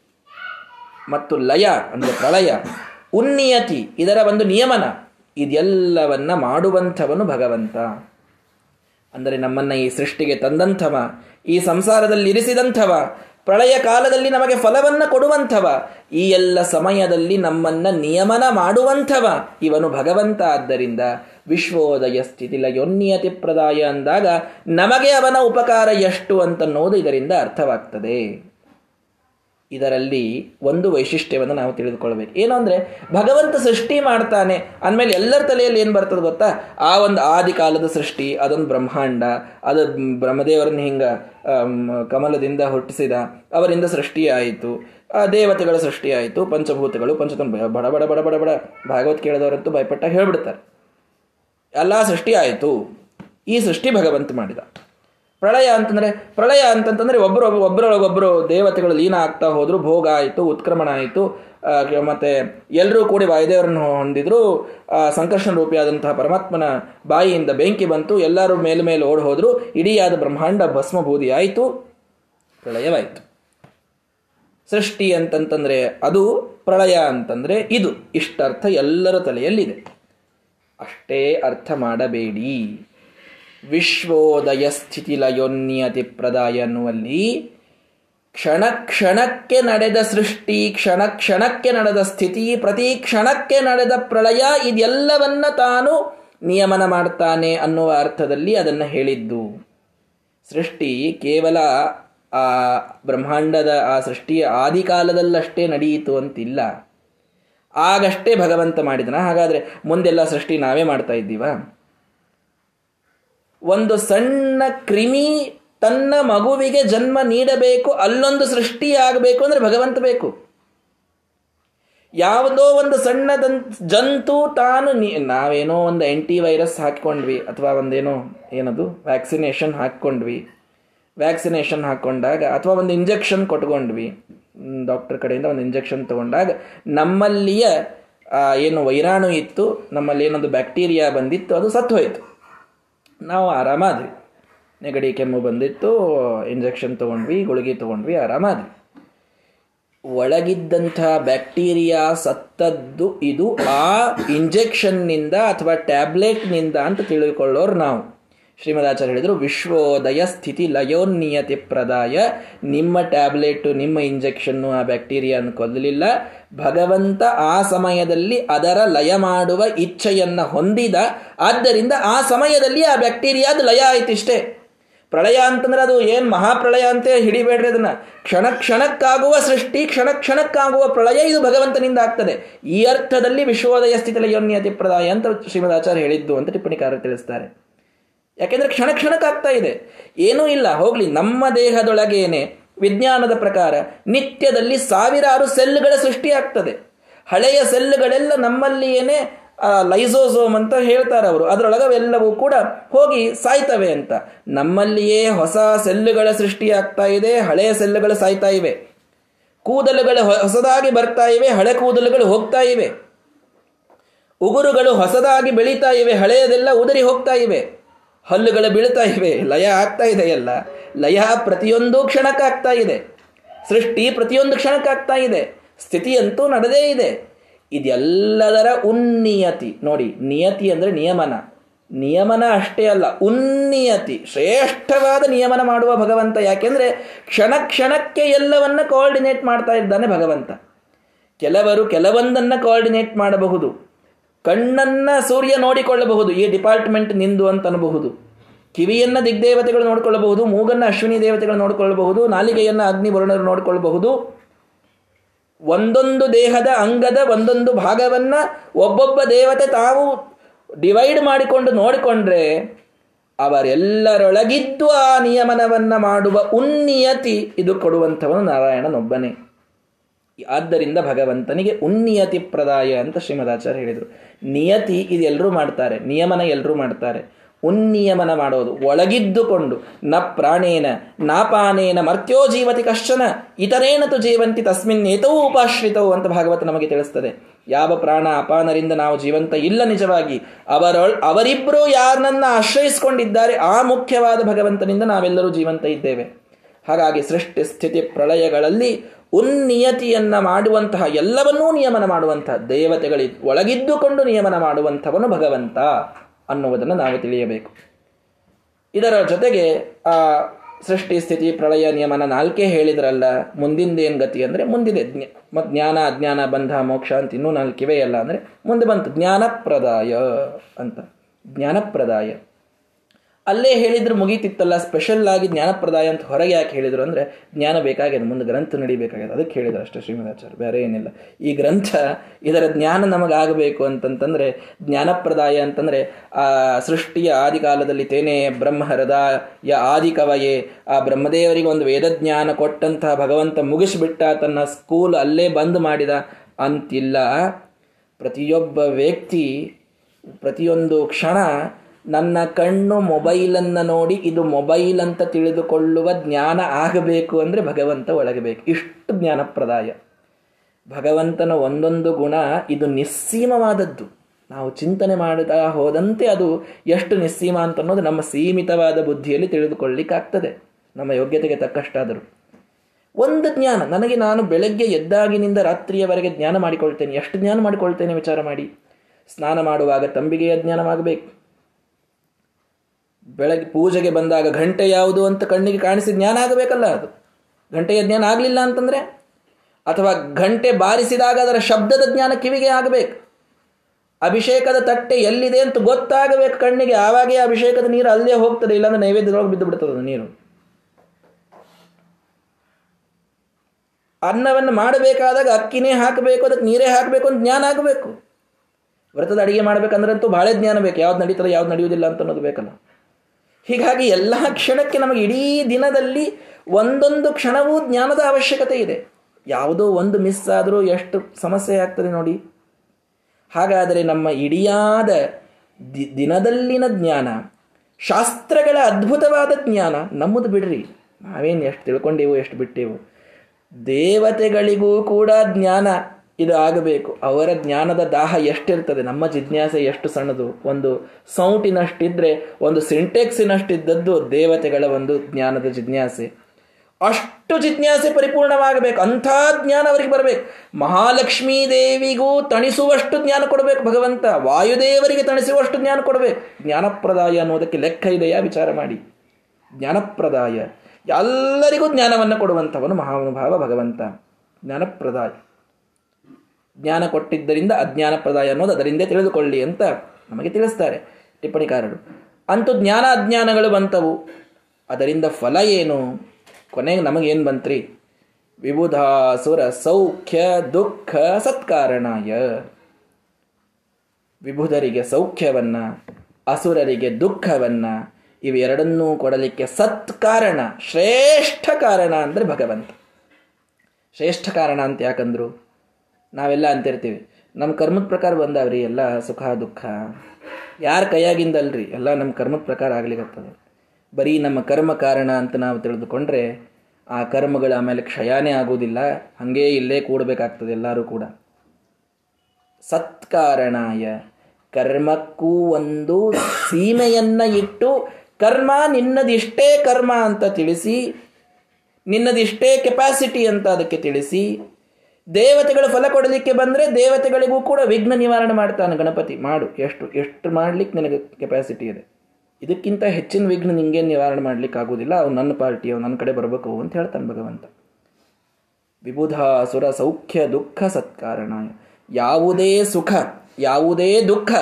ಮತ್ತು ಲಯ ಅಂದರೆ ಪ್ರಳಯ, ಉನ್ನಿಯತಿ, ಇದರ ಒಂದು ನಿಯಮನ, ಇದೆಲ್ಲವನ್ನ ಮಾಡುವಂಥವನು ಭಗವಂತ. ಅಂದರೆ ನಮ್ಮನ್ನು ಈ ಸೃಷ್ಟಿಗೆ ತಂದಂಥವ, ಈ ಸಂಸಾರದಲ್ಲಿ ಇರಿಸಿದಂಥವ, ಪ್ರಳಯ ಕಾಲದಲ್ಲಿ ನಮಗೆ ಫಲವನ್ನು ಕೊಡುವಂಥವ, ಈ ಎಲ್ಲ ಸಮಯದಲ್ಲಿ ನಮ್ಮನ್ನ ನಿಯಮನ ಮಾಡುವಂಥವ ಇವನು ಭಗವಂತ. ಆದ್ದರಿಂದ ವಿಶ್ವೋದಯ ಸ್ಥಿತಿ ಲಯೋನ್ಯತಿ ಪ್ರದಾಯ ಅಂದಾಗ ನಮಗೆ ಅವನ ಉಪಕಾರ ಎಷ್ಟು ಅಂತನ್ನೋದು ಇದರಿಂದ ಅರ್ಥವಾಗ್ತದೆ. ಇದರಲ್ಲಿ ಒಂದು ವೈಶಿಷ್ಟ್ಯವನ್ನು ನಾವು ತಿಳಿದುಕೊಳ್ಬೇಕು. ಏನು ಅಂದರೆ, ಭಗವಂತ ಸೃಷ್ಟಿ ಮಾಡ್ತಾನೆ, ಅಂದಮೇಲೆ ಎಲ್ಲರ ತಲೆಯಲ್ಲಿ ಏನು ಬರ್ತದೆ ಗೊತ್ತಾ? ಆ ಒಂದು ಆದಿ ಕಾಲದ ಸೃಷ್ಟಿ, ಅದೊಂದು ಬ್ರಹ್ಮಾಂಡ, ಅದು ಬ್ರಹ್ಮದೇವರನ್ನ ಹಿಂಗೆ ಕಮಲದಿಂದ ಹುಟ್ಟಿಸಿದ, ಅವರಿಂದ ಸೃಷ್ಟಿಯಾಯಿತು ದೇವತೆಗಳ ಸೃಷ್ಟಿಯಾಯಿತು ಪಂಚಭೂತಗಳು ಪಂಚತನ ಬಡ ಬಡ ಬಡ ಬಡ ಬಡ, ಭಾಗವತ್ ಕೇಳಿದವರಂತೂ ಭಯಪಟ್ಟ ಹೇಳ್ಬಿಡ್ತಾರೆ. ಎಲ್ಲ ಸೃಷ್ಟಿ ಆಯಿತು. ಈ ಸೃಷ್ಟಿ ಭಗವಂತ ಮಾಡಿದ. ಪ್ರಳಯ ಅಂತಂದರೆ, ಪ್ರಳಯ ಅಂತಂತಂದರೆ ಒಬ್ಬರು ಒಬ್ಬರೊಳಗೊಬ್ಬರು ದೇವತೆಗಳು ಲೀನ ಆಗ್ತಾ ಹೋದರು, ಭೋಗ ಆಯಿತು, ಉತ್ಕ್ರಮಣ ಆಯಿತು. ಮತ್ತು ಎಲ್ಲರೂ ಕೂಡಿ ವಾಯುದೇವರನ್ನು ಹೊಂದಿದ್ರು. ಸಂಕರ್ಷಣ ರೂಪಿಯಾದಂತಹ ಪರಮಾತ್ಮನ ಬಾಯಿಯಿಂದ ಬೆಂಕಿ ಬಂತು. ಎಲ್ಲರೂ ಮೇಲೆ ಮೇಲೆ ಓಡಿ ಹೋದರು. ಇಡೀಯಾದ ಬ್ರಹ್ಮಾಂಡ ಭಸ್ಮಭೂದಿ ಆಯಿತು. ಪ್ರಳಯವಾಯಿತು. ಸೃಷ್ಟಿ ಅಂತಂತಂದರೆ ಅದು ಪ್ರಳಯ ಅಂತಂದರೆ ಇದು. ಇಷ್ಟರ್ಥ ಎಲ್ಲರ ತಲೆಯಲ್ಲಿದೆ. ಅಷ್ಟೇ ಅರ್ಥ ಮಾಡಬೇಡಿ. ವಿಶ್ವೋದಯ ಸ್ಥಿತಿ ಲಯೋನ್ಯತಿ ಪ್ರದಾಯ ಅನ್ನುವಲ್ಲಿ ಕ್ಷಣ ಕ್ಷಣಕ್ಕೆ ನಡೆದ ಸೃಷ್ಟಿ, ಕ್ಷಣ ಕ್ಷಣಕ್ಕೆ ನಡೆದ ಸ್ಥಿತಿ, ಪ್ರತಿ ಕ್ಷಣಕ್ಕೆ ನಡೆದ ಪ್ರಳಯ ಇದೆಲ್ಲವನ್ನ ತಾನು ನಿಯಮನ ಮಾಡ್ತಾನೆ ಅನ್ನುವ ಅರ್ಥದಲ್ಲಿ ಅದನ್ನು ಹೇಳಿದ್ದು. ಸೃಷ್ಟಿ ಕೇವಲ ಆ ಬ್ರಹ್ಮಾಂಡದ ಆ ಸೃಷ್ಟಿಯ ಆದಿಕಾಲದಲ್ಲಷ್ಟೇ ನಡೆಯಿತು ಅಂತಿಲ್ಲ. ಆಗಷ್ಟೇ ಭಗವಂತ ಮಾಡಿದನ. ಹಾಗಾದರೆ ಮುಂದೆಲ್ಲ ಸೃಷ್ಟಿ ನಾವೇ ಮಾಡ್ತಾ ಇದ್ದೀವ? ಒಂದು ಸಣ್ಣ ಕ್ರಿಮಿ ತನ್ನ ಮಗುವಿಗೆ ಜನ್ಮ ನೀಡಬೇಕು, ಅಲ್ಲೊಂದು ಸೃಷ್ಟಿ ಆಗಬೇಕು ಅಂದರೆ ಭಗವಂತ ಬೇಕು. ಯಾವುದೋ ಒಂದು ಸಣ್ಣ ಜಂತು ತಾನು ನಾವೇನೋ ಒಂದು ಆಂಟಿ ವೈರಸ್ ಹಾಕ್ಕೊಂಡ್ವಿ, ಅಥವಾ ಒಂದೇನೋ ಏನದು ವ್ಯಾಕ್ಸಿನೇಷನ್ ಹಾಕ್ಕೊಂಡ್ವಿ. ವ್ಯಾಕ್ಸಿನೇಷನ್ ಹಾಕ್ಕೊಂಡಾಗ ಅಥವಾ ಒಂದು ಇಂಜೆಕ್ಷನ್ ಕೊಟ್ಕೊಂಡ್ವಿ. ಡಾಕ್ಟರ್ ಕಡೆಯಿಂದ ಒಂದು ಇಂಜೆಕ್ಷನ್ ತಗೊಂಡಾಗ ನಮ್ಮಲ್ಲಿಯ ಏನು ವೈರಾಣು ಇತ್ತು, ನಮ್ಮಲ್ಲಿ ಏನೊಂದು ಬ್ಯಾಕ್ಟೀರಿಯಾ ಬಂದಿತ್ತು, ಅದು ಸತ್ತು ಹೋಯಿತು. ನಾವು ಆರಾಮಾದ್ವಿ. ನೆಗಡಿ, ಕೆಮ್ಮು ಬಂದಿತ್ತು, ಇಂಜೆಕ್ಷನ್ ತೊಗೊಂಡ್ವಿ, ಗುಳಿಗೆ ತೊಗೊಂಡ್ವಿ, ಆರಾಮಾದ್ವಿ. ಒಳಗಿದ್ದಂಥ ಬ್ಯಾಕ್ಟೀರಿಯಾ ಸತ್ತದ್ದು ಇದು ಆ ಇಂಜೆಕ್ಷನ್ನಿಂದ ಅಥವಾ ಟ್ಯಾಬ್ಲೆಟ್ನಿಂದ ಅಂತ ತಿಳಿದುಕೊಳ್ಳೋರು ನಾವು. ಶ್ರೀಮದಾಚಾರ್ಯ ಹೇಳಿದರು, ವಿಶ್ವೋದಯ ಸ್ಥಿತಿ ಲಯೋನ್ನಿಯತೆ ಪ್ರದಾಯ. ನಿಮ್ಮ ಟ್ಯಾಬ್ಲೆಟ್, ನಿಮ್ಮ ಇಂಜೆಕ್ಷನ್ನು ಆ ಬ್ಯಾಕ್ಟೀರಿಯಾನ್ನು ಕೊಲ್ಲಲಿಲ್ಲ. ಭಗವಂತ ಆ ಸಮಯದಲ್ಲಿ ಅದರ ಲಯ ಮಾಡುವ ಇಚ್ಛೆಯನ್ನು ಹೊಂದಿದ. ಆದ್ದರಿಂದ ಆ ಸಮಯದಲ್ಲಿ ಆ ಬ್ಯಾಕ್ಟೀರಿಯಾದ ಲಯ ಆಯ್ತಿಷ್ಟೇ. ಪ್ರಳಯ ಅಂತಂದ್ರೆ ಅದು ಏನು ಮಹಾಪ್ರಳಯ ಅಂತ ಹಿಡಿಬೇಡ್ರಿ ಅದನ್ನ. ಕ್ಷಣ ಕ್ಷಣಕ್ಕಾಗುವ ಸೃಷ್ಟಿ, ಕ್ಷಣ ಕ್ಷಣಕ್ಕಾಗುವ ಪ್ರಳಯ ಇದು ಭಗವಂತನಿಂದ ಆಗ್ತದೆ. ಈ ಅರ್ಥದಲ್ಲಿ ವಿಶ್ವೋದಯ ಸ್ಥಿತಿಲಯೋನ್ಯತಿ ಪ್ರದಾಯ ಅಂತ ಶ್ರೀಮದ್ ಆಚಾರ್ಯ ಹೇಳಿದ್ದು ಅಂತ ಟಿಪ್ಪಣಿಕಾರರು ತಿಳಿಸ್ತಾರೆ. ಯಾಕೆಂದ್ರೆ ಕ್ಷಣ ಕ್ಷಣಕ್ಕಾಗ್ತಾ ಇದೆ. ಏನೂ ಇಲ್ಲ. ಹೋಗ್ಲಿ, ನಮ್ಮ ದೇಹದೊಳಗೇನೆ ವಿಜ್ಞಾನದ ಪ್ರಕಾರ ನಿತ್ಯದಲ್ಲಿ ಸಾವಿರಾರು ಸೆಲ್ಗಳ ಸೃಷ್ಟಿಯಾಗ್ತದೆ. ಹಳೆಯ ಸೆಲ್ಗಳೆಲ್ಲ ನಮ್ಮಲ್ಲಿಯೇನೆ ಲೈಸೋಸೋಮ್ ಅಂತ ಹೇಳ್ತಾರೆ ಅವರು. ಅದರೊಳಗವೆಲ್ಲವೂ ಕೂಡ ಹೋಗಿ ಸಾಯ್ತವೆ ಅಂತ. ನಮ್ಮಲ್ಲಿಯೇ ಹೊಸ ಸೆಲ್ಲುಗಳ ಸೃಷ್ಟಿಯಾಗ್ತಾ ಇದೆ, ಹಳೆಯ ಸೆಲ್ಲುಗಳು ಸಾಯ್ತಾ ಇವೆ. ಕೂದಲುಗಳು ಹೊಸದಾಗಿ ಬರ್ತಾ ಇವೆ, ಹಳೆ ಕೂದಲುಗಳು ಹೋಗ್ತಾ ಇವೆ. ಉಗುರುಗಳು ಹೊಸದಾಗಿ ಬೆಳೀತಾ ಇವೆ, ಹಳೆಯದೆಲ್ಲ ಉದರಿ ಹೋಗ್ತಾ ಇವೆ. ಹಲ್ಲುಗಳು ಬೀಳ್ತಾ ಇವೆ, ಲಯ ಆಗ್ತಾ ಇದೆ ಎಲ್ಲ. ಲಯ ಪ್ರತಿಯೊಂದು ಕ್ಷಣಕ್ಕಾಗ್ತಾ ಇದೆ. ಸೃಷ್ಟಿ ಪ್ರತಿಯೊಂದು ಕ್ಷಣಕ್ಕಾಗ್ತಾ ಇದೆ. ಸ್ಥಿತಿಯಂತೂ ನಡೆದೇ ಇದೆ. ಇದೆಲ್ಲದರ ಉನ್ನಿಯತಿ. ನೋಡಿ, ನಿಯತಿ ಅಂದರೆ ನಿಯಮನ. ನಿಯಮನ ಅಷ್ಟೇ ಅಲ್ಲ, ಉನ್ನಿಯತಿ. ಶ್ರೇಷ್ಠವಾದ ನಿಯಮನ ಮಾಡುವ ಭಗವಂತ ಯಾಕೆಂದರೆ ಕ್ಷಣ ಕ್ಷಣಕ್ಕೆ ಎಲ್ಲವನ್ನ ಕೋಆರ್ಡಿನೇಟ್ ಮಾಡ್ತಾ ಇದ್ದಾನೆ ಭಗವಂತ. ಕೆಲವರು ಕೆಲವೊಂದನ್ನು ಕೋಆರ್ಡಿನೇಟ್ ಮಾಡಬಹುದು. ಕಣ್ಣನ್ನ ಸೂರ್ಯ ನೋಡಿಕೊಳ್ಳಬಹುದು, ಈ ಡಿಪಾರ್ಟ್ಮೆಂಟ್ ನಿಂದು ಅಂತ ಅನ್ಬಹುದು. ಕಿವಿಯನ್ನ ದಿಗ್ದೇವತೆಗಳು ನೋಡಿಕೊಳ್ಳಬಹುದು, ಮೂಗನ್ನ ಅಶ್ವಿನಿ ದೇವತೆಗಳು ನೋಡಿಕೊಳ್ಳಬಹುದು, ನಾಲಿಗೆಯನ್ನ ಅಗ್ನಿ ವರುಣರು ನೋಡಿಕೊಳ್ಳಬಹುದು. ಒಂದೊಂದು ದೇಹದ ಅಂಗದ ಒಂದೊಂದು ಭಾಗವನ್ನ ಒಬ್ಬೊಬ್ಬ ದೇವತೆ ತಾವು ಡಿವೈಡ್ ಮಾಡಿಕೊಂಡು ನೋಡಿಕೊಂಡ್ರೆ, ಅವರೆಲ್ಲರೊಳಗಿದ್ದು ಆ ನಿಯಮನವನ್ನ ಮಾಡುವ ಉನ್ನಿಯತಿ ಇದು ಕೊಡುವಂಥವನು ನಾರಾಯಣನೊಬ್ಬನೇ. ಆದ್ದರಿಂದ ಭಗವಂತನಿಗೆ ಉನ್ನಿಯತಿ ಪ್ರದಾಯ ಅಂತ ಶ್ರೀಮದಾಚಾರ್ಯ ಹೇಳಿದರು. ನಿಯತಿ ಇದು ಎಲ್ಲರೂ ಮಾಡ್ತಾರೆ, ನಿಯಮನ ಎಲ್ಲರೂ ಮಾಡ್ತಾರೆ. ಉನ್ನಿಯಮನ ಮಾಡೋದು, ಒಳಗಿದ್ದುಕೊಂಡು ನ ಪ್ರಾಣೇನ ನಾಪಾನೇನ ಮರ್ತ್ಯೋ ಜೀವತಿ ಕಶ್ಚನ ಇತರೇನತು ಜೀವಂತಿ ತಸ್ಮಿನ್ ಏತೋ ಉಪಾಶ್ರಿತವು ಅಂತ ಭಾಗವತ ನಮಗೆ ತಿಳಿಸ್ತದೆ. ಯಾವ ಪ್ರಾಣ ಅಪಾನರಿಂದ ನಾವು ಜೀವಂತ ಇಲ್ಲ ನಿಜವಾಗಿ ಅವರ ಅವರಿಬ್ಬರು ಯಾರನ್ನ ಆಶ್ರಯಿಸಿಕೊಂಡಿದ್ದಾರೆ, ಆ ಮುಖ್ಯವಾದ ಭಗವಂತನಿಂದ ನಾವೆಲ್ಲರೂ ಜೀವಂತ ಇದ್ದೇವೆ. ಹಾಗಾಗಿ ಸೃಷ್ಟಿ ಸ್ಥಿತಿ ಪ್ರಳಯಗಳಲ್ಲಿ ಉನ್ನಿಯತಿಯನ್ನ ಮಾಡುವಂತಹ ಎಲ್ಲವನ್ನೂ ನಿಯಮನ ಮಾಡುವಂತಹ ದೇವತೆಗಳಿ ಒಳಗಿದ್ದುಕೊಂಡು ನಿಯಮನ ಮಾಡುವಂಥವನು ಭಗವಂತ ಅನ್ನುವುದನ್ನು ನಾವು ತಿಳಿಯಬೇಕು. ಇದರ ಜೊತೆಗೆ ಆ ಸೃಷ್ಟಿ, ಸ್ಥಿತಿ, ಪ್ರಳಯ, ನಿಯಮನ ನಾಲ್ಕೇ ಹೇಳಿದ್ರಲ್ಲ, ಮುಂದಿಂದೇನು ಗತಿ ಅಂದರೆ ಮುಂದಿದೆ. ಮತ್ತು ಜ್ಞಾನ, ಅಜ್ಞಾನ, ಬಂಧ, ಮೋಕ್ಷ ಅಂತ ಇನ್ನೂ ನಾಲ್ಕಿವೆ ಅಲ್ಲ ಅಂದರೆ ಮುಂದೆ ಬಂತು. ಜ್ಞಾನಪ್ರದಾಯ ಅಂತ. ಜ್ಞಾನಪ್ರದಾಯ. ಅಲ್ಲೇ ಹೇಳಿದ್ರು ಮುಗೀತಿತ್ತಲ್ಲ ಸ್ಪೆಷಲ್ ಆಗಿ ಜ್ಞಾನಪ್ರದಾಯ ಅಂತ ಹೊರಗೆ ಯಾಕೆ ಹೇಳಿದ್ರು ಅಂದರೆ, ಜ್ಞಾನ ಬೇಕಾಗಿದೆ ಮುಂದೆ ಗ್ರಂಥ ನಡಿಬೇಕಾಗಿದೆ. ಅದಕ್ಕೆ ಹೇಳಿದ್ರು ಅಷ್ಟೇ ಶ್ರೀಮದಾಚಾರ್ಯ, ಬೇರೆ ಏನಿಲ್ಲ. ಈ ಗ್ರಂಥ ಇದರ ಜ್ಞಾನ ನಮಗಾಗಬೇಕು ಅಂತಂತಂದರೆ ಜ್ಞಾನಪ್ರದಾಯ ಅಂತಂದರೆ, ಆ ಸೃಷ್ಟಿಯ ಆದಿಕಾಲದಲ್ಲಿ ತೇನೆ ಬ್ರಹ್ಮ ಹೃದಯ ಆದಿ ಕವಯೇ ಆ ಬ್ರಹ್ಮದೇವರಿಗೆ ಒಂದು ವೇದಜ್ಞಾನ ಕೊಟ್ಟಂತಹ ಭಗವಂತ ಮುಗಿಸ್ಬಿಟ್ಟ ತನ್ನ ಸ್ಕೂಲ್ ಅಲ್ಲೇ ಬಂದ್ ಮಾಡಿದ ಅಂತಿಲ್ಲ. ಪ್ರತಿಯೊಬ್ಬ ವ್ಯಕ್ತಿ ಪ್ರತಿಯೊಂದು ಕ್ಷಣ ನನ್ನ ಕಣ್ಣು ಮೊಬೈಲನ್ನು ನೋಡಿ ಇದು ಮೊಬೈಲ್ ಅಂತ ತಿಳಿದುಕೊಳ್ಳುವ ಜ್ಞಾನ ಆಗಬೇಕು ಅಂದರೆ ಭಗವಂತ ಒಳಗಬೇಕು. ಇಷ್ಟು ಜ್ಞಾನಪ್ರದಾಯ. ಭಗವಂತನ ಒಂದೊಂದು ಗುಣ ಇದು ನಿಸ್ಸೀಮವಾದದ್ದು. ನಾವು ಚಿಂತನೆ ಮಾಡುತ್ತಾ ಹೋದಂತೆ ಅದು ಎಷ್ಟು ನಿಸ್ಸೀಮ ಅಂತ ಅನ್ನೋದು ನಮ್ಮ ಸೀಮಿತವಾದ ಬುದ್ಧಿಯಲ್ಲಿ ತಿಳಿದುಕೊಳ್ಳಿಕ್ಕಾಗ್ತದೆ. ನಮ್ಮ ಯೋಗ್ಯತೆಗೆ ತಕ್ಕಷ್ಟಾದರೂ. ಒಂದು ಜ್ಞಾನ, ನನಗೆ ನಾನು ಬೆಳಗ್ಗೆ ಎದ್ದಾಗಿನಿಂದ ರಾತ್ರಿಯವರೆಗೆ ಜ್ಞಾನ ಮಾಡಿಕೊಳ್ತೇನೆ. ಎಷ್ಟು ಜ್ಞಾನ ಮಾಡಿಕೊಳ್ತೇನೆ ವಿಚಾರ ಮಾಡಿ. ಸ್ನಾನ ಮಾಡುವಾಗ ತಂಬಿಗೆಯ ಜ್ಞಾನವಾಗಬೇಕು. ಬೆಳಗ್ಗೆ ಪೂಜೆಗೆ ಬಂದಾಗ ಘಂಟೆ ಯಾವುದು ಅಂತ ಕಣ್ಣಿಗೆ ಕಾಣಿಸಿದ ಜ್ಞಾನ ಆಗಬೇಕಲ್ಲ ಅದು. ಘಂಟೆಯ ಜ್ಞಾನ ಆಗಲಿಲ್ಲ ಅಂತಂದರೆ? ಅಥವಾ ಘಂಟೆ ಬಾರಿಸಿದಾಗ ಅದರ ಶಬ್ದದ ಜ್ಞಾನ ಕಿವಿಗೆ ಆಗಬೇಕು. ಅಭಿಷೇಕದ ತಟ್ಟೆ ಎಲ್ಲಿದೆ ಅಂತ ಗೊತ್ತಾಗಬೇಕು ಕಣ್ಣಿಗೆ. ಆವಾಗೇ ಅಭಿಷೇಕದ ನೀರು ಅಲ್ಲೇ ಹೋಗ್ತದೆ, ಇಲ್ಲಾಂದ್ರೆ ನೈವೇದ್ಯದೊಳಗೆ ಬಿದ್ದು ಬಿಡ್ತದೆ ನೀರು. ಅನ್ನವನ್ನು ಮಾಡಬೇಕಾದಾಗ ಅಕ್ಕಿನೇ ಹಾಕಬೇಕು, ಅದಕ್ಕೆ ನೀರೇ ಹಾಕಬೇಕು ಅಂತ ಜ್ಞಾನ ಆಗಬೇಕು. ವ್ರತದ ಅಡಿಗೆ ಮಾಡಬೇಕಂದ್ರಂತೂ ಭಾಳ ಜ್ಞಾನ ಬೇಕು. ಯಾವ್ದು ನಡೀತದೆ, ಯಾವ್ದು ನಡೆಯುವುದಿಲ್ಲ ಅಂತ ಅನ್ನೋದು ಬೇಕಲ್ಲ. ಹೀಗಾಗಿ ಎಲ್ಲ ಕ್ಷಣಕ್ಕೆ ನಮಗೆ ಇಡೀ ದಿನದಲ್ಲಿ ಒಂದೊಂದು ಕ್ಷಣವೂ ಜ್ಞಾನದ ಅವಶ್ಯಕತೆ ಇದೆ. ಯಾವುದೋ ಒಂದು ಮಿಸ್ ಆದರೂ ಎಷ್ಟು ಸಮಸ್ಯೆ ಆಗ್ತದೆ ನೋಡಿ. ಹಾಗಾದರೆ ನಮ್ಮ ಇಡಿಯಾದ ದಿನದಲ್ಲಿನ ಜ್ಞಾನ, ಶಾಸ್ತ್ರಗಳ ಅದ್ಭುತವಾದ ಜ್ಞಾನ ನಮ್ಮದು ಬಿಡ್ರಿ. ನಾವೇನು ಎಷ್ಟು ತಿಳ್ಕೊಂಡೆವು, ಎಷ್ಟು ಬಿಟ್ಟೆವು. ದೇವತೆಗಳಿಗೂ ಕೂಡ ಜ್ಞಾನ. ಇದು ಆಗಬೇಕು. ಅವರ ಜ್ಞಾನದ ದಾಹ ಎಷ್ಟಿರ್ತದೆ? ನಮ್ಮ ಜಿಜ್ಞಾಸೆ ಎಷ್ಟು ಸಣ್ಣದು? ಒಂದು ಸೌಂಟಿನಷ್ಟಿದ್ರೆ, ಒಂದು ಸಿಂಟೆಕ್ಸಿನಷ್ಟಿದ್ದದ್ದು ದೇವತೆಗಳ ಒಂದು ಜ್ಞಾನದ ಜಿಜ್ಞಾಸೆ. ಅಷ್ಟು ಜಿಜ್ಞಾಸೆ ಪರಿಪೂರ್ಣವಾಗಬೇಕು. ಅಂಥ ಜ್ಞಾನ ಅವರಿಗೆ ಬರಬೇಕು. ಮಹಾಲಕ್ಷ್ಮೀ ದೇವಿಗೂ ತಣಿಸುವಷ್ಟು ಜ್ಞಾನ ಕೊಡಬೇಕು ಭಗವಂತ. ವಾಯುದೇವರಿಗೆ ತಣಿಸುವಷ್ಟು ಜ್ಞಾನ ಕೊಡಬೇಕು. ಜ್ಞಾನಪ್ರದಾಯ ಅನ್ನೋದಕ್ಕೆ ಲೆಕ್ಕ ಇದೆಯಾ? ವಿಚಾರ ಮಾಡಿ. ಜ್ಞಾನಪ್ರದಾಯ. ಎಲ್ಲರಿಗೂ ಜ್ಞಾನವನ್ನು ಕೊಡುವಂಥವನು ಮಹಾನುಭಾವ ಭಗವಂತ. ಜ್ಞಾನಪ್ರದಾಯ. ಜ್ಞಾನ ಕೊಟ್ಟಿದ್ದರಿಂದ ಅಜ್ಞಾನ ಪ್ರದಾಯ ಅನ್ನೋದು ಅದರಿಂದ ತಿಳಿದುಕೊಳ್ಳಿ ಅಂತ ನಮಗೆ ತಿಳಿಸ್ತಾರೆ ಟಿಪ್ಪಣಿಕಾರರು. ಅಂತೂ ಜ್ಞಾನ ಅಜ್ಞಾನಗಳು ಬಂತವು. ಅದರಿಂದ ಫಲ ಏನು? ಕೊನೆಗೆ ನಮಗೇನು ಬಂತ್ರಿ? ವಿಬುಧಾಸುರ ಸೌಖ್ಯ ದುಃಖ ಸತ್ಕಾರಣಾಯ. ವಿಬುಧರಿಗೆ ಸೌಖ್ಯವನ್ನ, ಅಸುರರಿಗೆ ದುಃಖವನ್ನ, ಇವೆರಡನ್ನೂ ಕೊಡಲಿಕ್ಕೆ ಸತ್ಕಾರಣ, ಶ್ರೇಷ್ಠ ಕಾರಣ ಅಂದರೆ ಭಗವಂತ. ಶ್ರೇಷ್ಠ ಕಾರಣ ಅಂತ ಯಾಕಂದ್ರು? ನಾವೆಲ್ಲ ಅಂತಿರ್ತೀವಿ. ನಮ್ಮ ಕರ್ಮದ ಪ್ರಕಾರ ಬಂದಾವ್ರಿ, ಎಲ್ಲ ಸುಖ, ದುಃಖ. ಯಾರ ಕೈಯಾಗಿಂದಲ್ರಿ, ಎಲ್ಲ ನಮ್ಮ ಕರ್ಮದ ಪ್ರಕಾರ ಆಗ್ಲಿಕ್ಕತ್ತದೆ ಬರೀ ನಮ್ಮ ಕರ್ಮ ಕಾರಣ ಅಂತ ನಾವು ತಿಳಿದುಕೊಂಡ್ರೆ, ಆ ಕರ್ಮಗಳ ಆಮೇಲೆ ಕ್ಷಯಾನೇ ಆಗುವುದಿಲ್ಲ ಹಾಗೇ ಇಲ್ಲೇ ಕೂಡಬೇಕಾಗ್ತದೆ ಎಲ್ಲರೂ ಕೂಡ. ಸತ್ಕಾರಣಾಯ. ಕರ್ಮಕ್ಕೂ ಒಂದು ಸೀಮೆಯನ್ನ ಇಟ್ಟು, ಕರ್ಮ ನಿನ್ನದಿಷ್ಟೇ ಕರ್ಮ ಅಂತ ತಿಳಿಸಿ, ನಿನ್ನದಿಷ್ಟೇ ಕೆಪಾಸಿಟಿ ಅಂತ ಅದಕ್ಕೆ ತಿಳಿಸಿ ದೇವತೆಗಳು ಫಲ ಕೊಡಲಿಕ್ಕೆ ಬಂದರೆ ದೇವತೆಗಳಿಗೂ ಕೂಡ ವಿಘ್ನ ನಿವಾರಣೆ ಮಾಡ್ತಾನೆ ಗಣಪತಿ. ಮಾಡು, ಎಷ್ಟು ಎಷ್ಟು ಮಾಡ್ಲಿಕ್ಕೆ ನಿನಗೆ ಕೆಪಾಸಿಟಿ ಇದೆ? ಇದಕ್ಕಿಂತ ಹೆಚ್ಚಿನ ವಿಘ್ನ ನಿಂಗೇನು ನಿವಾರಣೆ ಮಾಡ್ಲಿಕ್ಕೆ ಆಗೋದಿಲ್ಲ. ಅವ್ನು ನನ್ನ ಪಾರ್ಟಿ ನನ್ನ ಕಡೆ ಬರಬೇಕು ಅಂತ ಹೇಳ್ತಾನೆ ಭಗವಂತ. ವಿಬುಧಾಸುರ ಸೌಖ್ಯ, ದುಃಖ ಸತ್ಕಾರಣ ಯಾವುದೇ ಸುಖ, ಯಾವುದೇ ದುಃಖ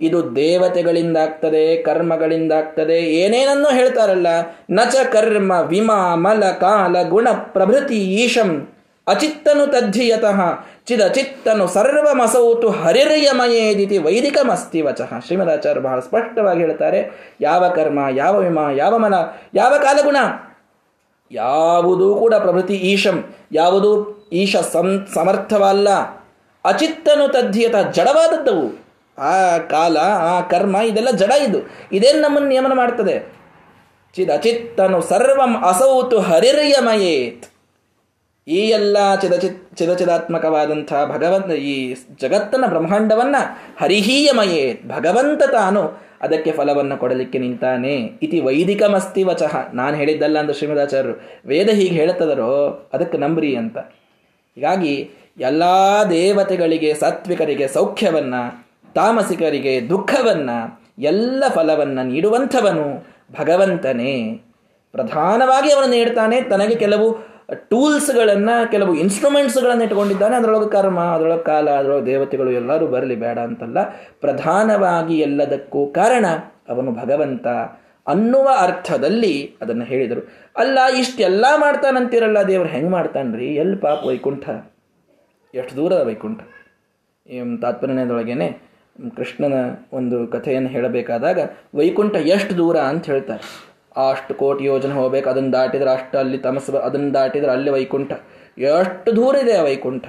ಇದು ದೇವತೆಗಳಿಂದಾಗ್ತದೆ ಕರ್ಮಗಳಿಂದಾಗ್ತದೆ ಏನೇನನ್ನು ಹೇಳ್ತಾರಲ್ಲ. ನಚ ಕರ್ಮ, ವಿಮಾ, ಮಲ, ಕಾಲ, ಗುಣ, ಪ್ರಭೃತಿ, ಈಶಂ. ಅಚಿತ್ತನು ತದ್ಧಿಯತಃ. ಚಿದಚಿತ್ತನು ಸರ್ವಮಸೌತು ಹರಿರ್ಯಮಯೇದಿತಿ ವೈದಿಕಮಸ್ತಿ ವಚಃ. ಶ್ರೀಮದಾಚಾರ್ಯ ಬಹಳ ಸ್ಪಷ್ಟವಾಗಿ ಹೇಳ್ತಾರೆ, ಯಾವ ಕರ್ಮ, ಯಾವ ವಿಮ, ಯಾವ ಮನ, ಯಾವ ಕಾಲಗುಣ? ಯಾವುದೂ ಕೂಡ ಪ್ರಭೃತಿ ಈಶಂ, ಯಾವುದು ಈಶ ಸಂ, ಸಮರ್ಥವಲ್ಲ. ಅಚಿತ್ತನು ತದ್ಧಿಯತ ಜಡವಾದದ್ದವು. ಆ ಕಾಲ, ಆ ಕರ್ಮ, ಇದೆಲ್ಲ ಜಡ ಇದು. ಇದೇನು ನಮ್ಮನ್ನು ನಿಯಮನ ಮಾಡ್ತದೆ? ಚಿದ ಸರ್ವಂ ಅಸೌತು ಹರಿರ್ಯಮಯೇತ್ ಈ ಎಲ್ಲ ಚಿದಚಿತ್ ಚಿದಚಿದಾತ್ಮಕವಾದಂಥ ಭಗವಂತ ಈ ಜಗತ್ತನ ಬ್ರಹ್ಮಾಂಡವನ್ನ ಹರಿಹೀಯಮಯೇ ಭಗವಂತ ತಾನು ಅದಕ್ಕೆ ಫಲವನ್ನು ಕೊಡಲಿಕ್ಕೆ ನಿಂತಾನೆ ಇತಿ ವೈದಿಕಮಸ್ತಿ ವಚಃ. ನಾನು ಹೇಳಿದ್ದಲ್ಲ ಅಂತ ಶ್ರೀಮದಾಚಾರ್ಯರು. ವೇದ ಹೀಗೆ ಹೇಳುತ್ತದರೋ ಅದಕ್ಕೆ ನಂಬ್ರಿ ಅಂತ. ಹೀಗಾಗಿ ಎಲ್ಲ ದೇವತೆಗಳಿಗೆ, ಸಾತ್ವಿಕರಿಗೆ ಸೌಖ್ಯವನ್ನ, ತಾಮಸಿಕರಿಗೆ ದುಃಖವನ್ನ, ಎಲ್ಲ ಫಲವನ್ನ ನೀಡುವಂಥವನು ಭಗವಂತನೇ. ಪ್ರಧಾನವಾಗಿ ಅವನು ನೀಡ್ತಾನೆ. ತನಗೆ ಕೆಲವು ಟೂಲ್ಸ್ಗಳನ್ನು ಕೆಲವು ಇನ್ಸ್ಟ್ರೂಮೆಂಟ್ಸ್ಗಳನ್ನು ಇಟ್ಕೊಂಡಿದ್ದಾನೆ ಅದರೊಳಗೆ ಕರ್ಮ, ಅದರೊಳಗೆ ಕಾಲ, ಅದರೊಳಗೆ ದೇವತೆಗಳು ಎಲ್ಲರೂ ಬರಲಿ ಬೇಡ ಅಂತಲ್ಲ. ಪ್ರಧಾನವಾಗಿ ಎಲ್ಲದಕ್ಕೂ ಕಾರಣ ಅವನು ಭಗವಂತ ಅನ್ನುವ ಅರ್ಥದಲ್ಲಿ ಅದನ್ನು ಹೇಳಿದರು. ಅಲ್ಲ, ಇಷ್ಟೆಲ್ಲ ಮಾಡ್ತಾನಂತೀರಲ್ಲ ದೇವರು, ಹೆಂಗೆ ಮಾಡ್ತಾನ್ರಿ? ಎಲ್ಲಿ ಪಾಪ ವೈಕುಂಠ? ಎಷ್ಟು ದೂರ ವೈಕುಂಠ? ತಾತ್ಪರ್ಯದೊಳಗೇನೆ ಕೃಷ್ಣನ ಒಂದು ಕಥೆಯನ್ನು ಹೇಳಬೇಕಾದಾಗ ವೈಕುಂಠ ಎಷ್ಟು ದೂರ ಅಂತ ಹೇಳ್ತಾರೆ. ಅಷ್ಟು ಕೋಟಿ ಯೋಜನೆ ಹೋಗ್ಬೇಕು, ಅದನ್ನು ದಾಟಿದ್ರೆ ಅಷ್ಟು ಅಲ್ಲಿ ತಮಸ್ ಅದನ್ನು ದಾಟಿದ್ರೆ ಅಲ್ಲಿ ವೈಕುಂಠ. ಎಷ್ಟು ದೂರ ಇದೆ ವೈಕುಂಠ?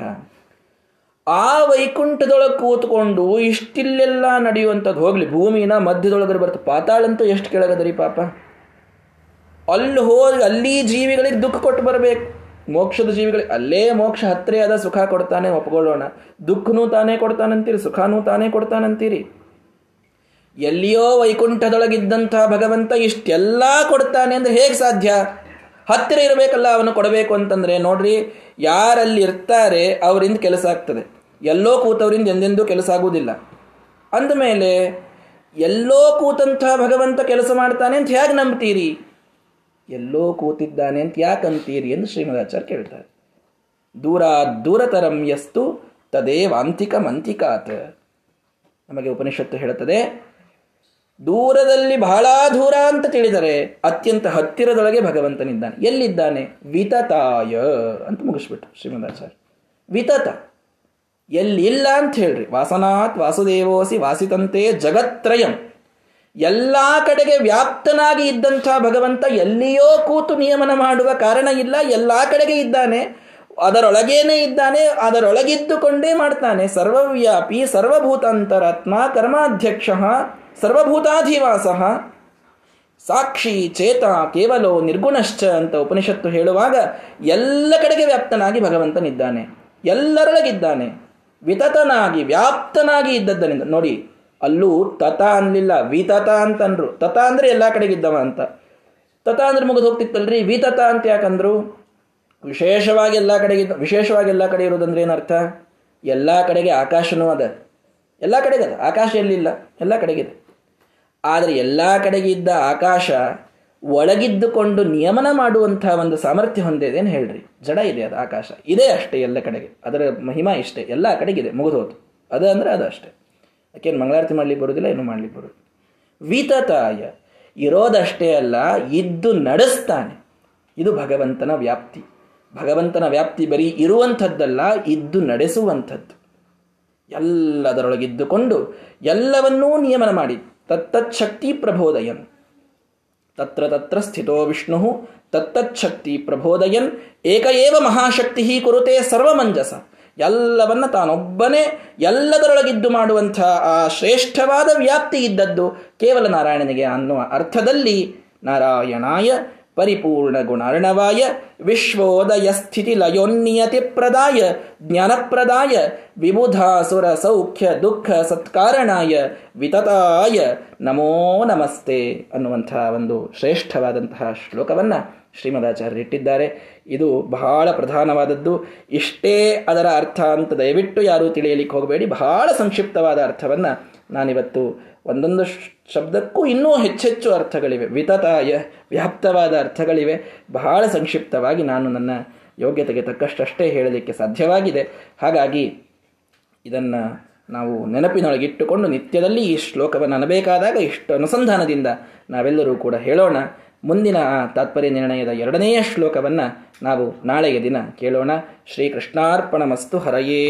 ಆ ವೈಕುಂಠದೊಳಗೆ ಕೂತ್ಕೊಂಡು ಇಷ್ಟಿಲ್ಲೆಲ್ಲ ನಡೆಯುವಂಥದ್ದು ಹೋಗ್ಲಿ. ಭೂಮಿನ ಮಧ್ಯದೊಳಗಡೆ ಬರ್ತದೆ ಪಾತಾಳಂತೂ ಎಷ್ಟು ಕೆಳಗದರಿ ಪಾಪ? ಅಲ್ಲಿ ಹೋಗಿ ಅಲ್ಲಿ ಜೀವಿಗಳಿಗೆ ದುಃಖ ಕೊಟ್ಟು ಬರಬೇಕು. ಮೋಕ್ಷದ ಜೀವಿಗಳಿಗೆ. ಅಲ್ಲೇ ಮೋಕ್ಷ ಹತ್ತಿರ ಆದ ಸುಖ ಕೊಡ್ತಾನೆ ಒಪ್ಕೊಳ್ಳೋಣ. ದುಃಖನೂ ತಾನೇ ಕೊಡ್ತಾನಂತೀರಿ, ಸುಖನೂ ತಾನೇ ಕೊಡ್ತಾನಂತೀರಿ. ಎಲ್ಲಿಯೋ ವೈಕುಂಠದೊಳಗಿದ್ದಂತಹ ಭಗವಂತ ಇಷ್ಟೆಲ್ಲ ಕೊಡ್ತಾನೆ ಅಂದ್ರೆ ಹೇಗೆ ಸಾಧ್ಯ? ಹತ್ತಿರ ಇರಬೇಕಲ್ಲ, ಅವನು ಕೊಡಬೇಕು ಅಂತಂದ್ರೆ, ನೋಡ್ರಿ, ಯಾರಲ್ಲಿ ಇರ್ತಾರೆ ಅವರಿಂದ ಕೆಲಸ ಆಗ್ತದೆ. ಎಲ್ಲೋ ಕೂತವರಿಂದ ಎಂದೆಂದೂ ಕೆಲಸ ಆಗುವುದಿಲ್ಲ. ಅಂದಮೇಲೆ, ಎಲ್ಲೋ ಕೂತಂತಹ ಭಗವಂತ ಕೆಲಸ ಮಾಡ್ತಾನೆ ಅಂತ ಹೇಗೆ ನಂಬ್ತೀರಿ? ಎಲ್ಲೋ ಕೂತಿದ್ದಾನೆ ಅಂತ ಯಾಕೆ ಅಂತೀರಿ ಎಂದು ಶ್ರೀಮದಾಚಾರ್ಯ ಕೇಳ್ತಾರೆ. ದೂರ ದೂರತರಂ ಯಸ್ತು ತದೇವಾಂತಿಕ ಮಂತಿಕಾತ್ ನಮಗೆ ಉಪನಿಷತ್ತು ಹೇಳುತ್ತದೆ ದೂರದಲ್ಲಿ ಬಹಳ ದೂರ ಅಂತ ತಿಳಿದರೆ ಅತ್ಯಂತ ಹತ್ತಿರದೊಳಗೆ ಭಗವಂತನಿದ್ದಾನೆ. ಎಲ್ಲಿದ್ದಾನೆ? ವಿತತಾಯ ಅಂತ ಮುಗಿಸ್ಬಿಟ್ಟು ಶ್ರೀಮದಾಚಾರ್ಯ ವಿತತ. ಎಲ್ಲಿಲ್ಲ ಅಂತ ಹೇಳ್ರಿ. ವಾಸನಾತ್ ವಾಸುದೇವೋಸಿ ವಾಸಿತಂತೆ ಜಗತ್ರಯಂ. ಎಲ್ಲ ಕಡೆಗೆ ವ್ಯಾಪ್ತನಾಗಿ ಇದ್ದಂಥ ಭಗವಂತ ಎಲ್ಲಿಯೋ ಕೂತು ನಿಯಮನ ಮಾಡುವ ಕಾರಣ ಇಲ್ಲ. ಎಲ್ಲ ಕಡೆಗೆ ಇದ್ದಾನೆ. ಅದರೊಳಗೇನೆ ಇದ್ದಾನೆ, ಅದರೊಳಗಿದ್ದುಕೊಂಡೇ ಮಾಡ್ತಾನೆ. ಸರ್ವವ್ಯಾಪಿ, ಸರ್ವಭೂತಾಂತರಾತ್ಮ, ಕರ್ಮಾಧ್ಯಕ್ಷ, ಸರ್ವಭೂತಾಧಿವಾಸ. ಸಾಕ್ಷಿ, ಚೇತ, ಕೇವಲೋ, ನಿರ್ಗುಣಶ್ಚ ಅಂತ ಉಪನಿಷತ್ತು ಹೇಳುವಾಗ ಎಲ್ಲ ಕಡೆಗೆ ವ್ಯಾಪ್ತನಾಗಿ ಭಗವಂತನಿದ್ದಾನೆ. ಎಲ್ಲರೊಳಗಿದ್ದಾನೆ. ವಿತತನಾಗಿ, ವ್ಯಾಪ್ತನಾಗಿ ಇದ್ದದ್ದರಿಂದ. ನೋಡಿ, ಅಲ್ಲೂ ತತ ಅನ್ಲಿಲ್ಲ, ವಿತತ ಅಂತಂದ್ರು ತತ ಅಂದ್ರೆ ಎಲ್ಲ ಕಡೆಗಿದ್ದವ ಅಂತ. ತತ ಅಂದ್ರೆ ಮುಗಿದು ಹೋಗ್ತಿತ್ತಲ್ರಿ? ವಿತತ ಅಂತ ಯಾಕಂದ್ರು? ವಿಶೇಷವಾಗಿ ಎಲ್ಲ ಕಡೆಗೆ, ವಿಶೇಷವಾಗಿ ಎಲ್ಲ ಕಡೆ ಇರೋದಂದ್ರೆ ಏನರ್ಥ ಎಲ್ಲ ಕಡೆಗೆ ಆಕಾಶನೂ ಅದ. ಎಲ್ಲ ಕಡೆಗೆ ಅದ. ಆಕಾಶ ಎಲ್ಲಿಲ್ಲ? ಎಲ್ಲ ಕಡೆಗಿದೆ ಆದರೆ ಎಲ್ಲ ಕಡೆಗೆ ಇದ್ದ ಆಕಾಶ ಒಳಗಿದ್ದುಕೊಂಡು ನಿಯಮನ ಮಾಡುವಂಥ ಒಂದು ಸಾಮರ್ಥ್ಯ ಹೊಂದಿದೆ ಏನು ಹೇಳ್ರಿ? ಜಡ ಇದೆ ಅದು ಆಕಾಶ. ಇದೆ ಅಷ್ಟೇ ಎಲ್ಲ ಕಡೆಗೆ. ಅದರ ಮಹಿಮಾ ಇಷ್ಟೇ. ಎಲ್ಲ ಕಡೆಗಿದೆ ಮುಗಿದು ಹೋತು. ಅದು ಅಂದರೆ ಅದು ಅಷ್ಟೇ. ಯಾಕೇನು ಮಂಗಳಾರತಿ ಮಾಡ್ಲಿಕ್ಕೆ ಬರೋದಿಲ್ಲ, ಏನು ಮಾಡ್ಲಿಕ್ಕೆ ಬರೋದು ವಿತತಾಯ. ಇರೋದಷ್ಟೇ ಅಲ್ಲ, ಇದ್ದು ನಡೆಸ್ತಾನೆ. ಇದು ಭಗವಂತನ ವ್ಯಾಪ್ತಿ. ಭಗವಂತನ ವ್ಯಾಪ್ತಿ ಬರೀ ಇರುವಂಥದ್ದಲ್ಲ, ಇದ್ದು ನಡೆಸುವಂಥದ್ದು. ಎಲ್ಲದರೊಳಗಿದ್ದುಕೊಂಡು ಎಲ್ಲವನ್ನೂ ನಿಯಮನ ಮಾಡಿ. ತತ್ತಚ್ಛಕ್ತಿ ಪ್ರಬೋದಯನ್ ತತ್ರ ತತ್ರ ಸ್ಥಿತೋ ವಿಷ್ಣು ತತ್ತಚ್ಛಕ್ತಿ ಪ್ರಬೋದಯನ್ ಏಕಏವ ಮಹಾಶಕ್ತಿ ಕುರುತೆ ಸರ್ವಮಂಜಸ. ಎಲ್ಲವನ್ನ ತಾನೊಬ್ಬನೇ ಎಲ್ಲದರೊಳಗಿದ್ದು ಮಾಡುವಂಥ ಆ ಶ್ರೇಷ್ಠವಾದ ವ್ಯಾಪ್ತಿ ಇದ್ದದ್ದು ಕೇವಲ ನಾರಾಯಣನಿಗೆ ಅನ್ನುವ ಅರ್ಥದಲ್ಲಿ ನಾರಾಯಣಾಯ ಪರಿಪೂರ್ಣ ಗುಣಾರ್ಣವಾಯ ವಿಶ್ವೋದಯ ಸ್ಥಿತಿ ಲಯೋನ್ನಿಯತಿ ಪ್ರದಾಯ, ಜ್ಞಾನಪ್ರದಾಯ ವಿಬುಧಾಸುರ ಸೌಖ್ಯ ದುಃಖ ಸತ್ಕಾರಣಾಯ, ವಿತತಾಯ. ನಮೋ ನಮಸ್ತೆ ಅನ್ನುವಂತಹ ಒಂದು ಶ್ರೇಷ್ಠವಾದಂತಹ ಶ್ಲೋಕವನ್ನು ಶ್ರೀಮದಾಚಾರ್ಯರಿಟ್ಟಿದ್ದಾರೆ ಇದು ಬಹಳ ಪ್ರಧಾನವಾದದ್ದು. ಇಷ್ಟೇ ಅದರ ಅರ್ಥ ಅಂತ ದಯವಿಟ್ಟು ಯಾರೂ ತಿಳಿಯಲಿಕ್ಕೆ ಹೋಗಬೇಡಿ. ಬಹಳ ಸಂಕ್ಷಿಪ್ತವಾದ ಅರ್ಥವನ್ನು ನಾನಿವತ್ತು ಒಂದೊಂದು ಶಬ್ದಕ್ಕೂ ಇನ್ನೂ ಹೆಚ್ಚೆಚ್ಚು ಅರ್ಥಗಳಿವೆ. ವಿತತಾಯ, ವ್ಯಾಪ್ತವಾದ ಅರ್ಥಗಳಿವೆ. ಬಹಳ ಸಂಕ್ಷಿಪ್ತವಾಗಿ ನಾನು ನನ್ನ ಯೋಗ್ಯತೆಗೆ ತಕ್ಕಷ್ಟಷ್ಟೇ ಹೇಳಲಿಕ್ಕೆ ಸಾಧ್ಯವಾಗಿದೆ. ಹಾಗಾಗಿ ಇದನ್ನು ನಾವು ನೆನಪಿನೊಳಗಿಟ್ಟುಕೊಂಡು ನಿತ್ಯದಲ್ಲಿ ಈ ಶ್ಲೋಕವನ್ನು ಅನಬೇಕಾದಾಗ ಇಷ್ಟು ಅನುಸಂಧಾನದಿಂದ ನಾವೆಲ್ಲರೂ ಕೂಡ ಹೇಳೋಣ. ಮುಂದಿನ ಆ ತಾತ್ಪರ್ಯ ನಿರ್ಣಯದ ಎರಡನೆಯ ಶ್ಲೋಕವನ್ನು ನಾವು ನಾಳೆಯ ದಿನ ಕೇಳೋಣ. ಶ್ರೀಕೃಷ್ಣಾರ್ಪಣ ಮಸ್ತು ಹರಯೇ.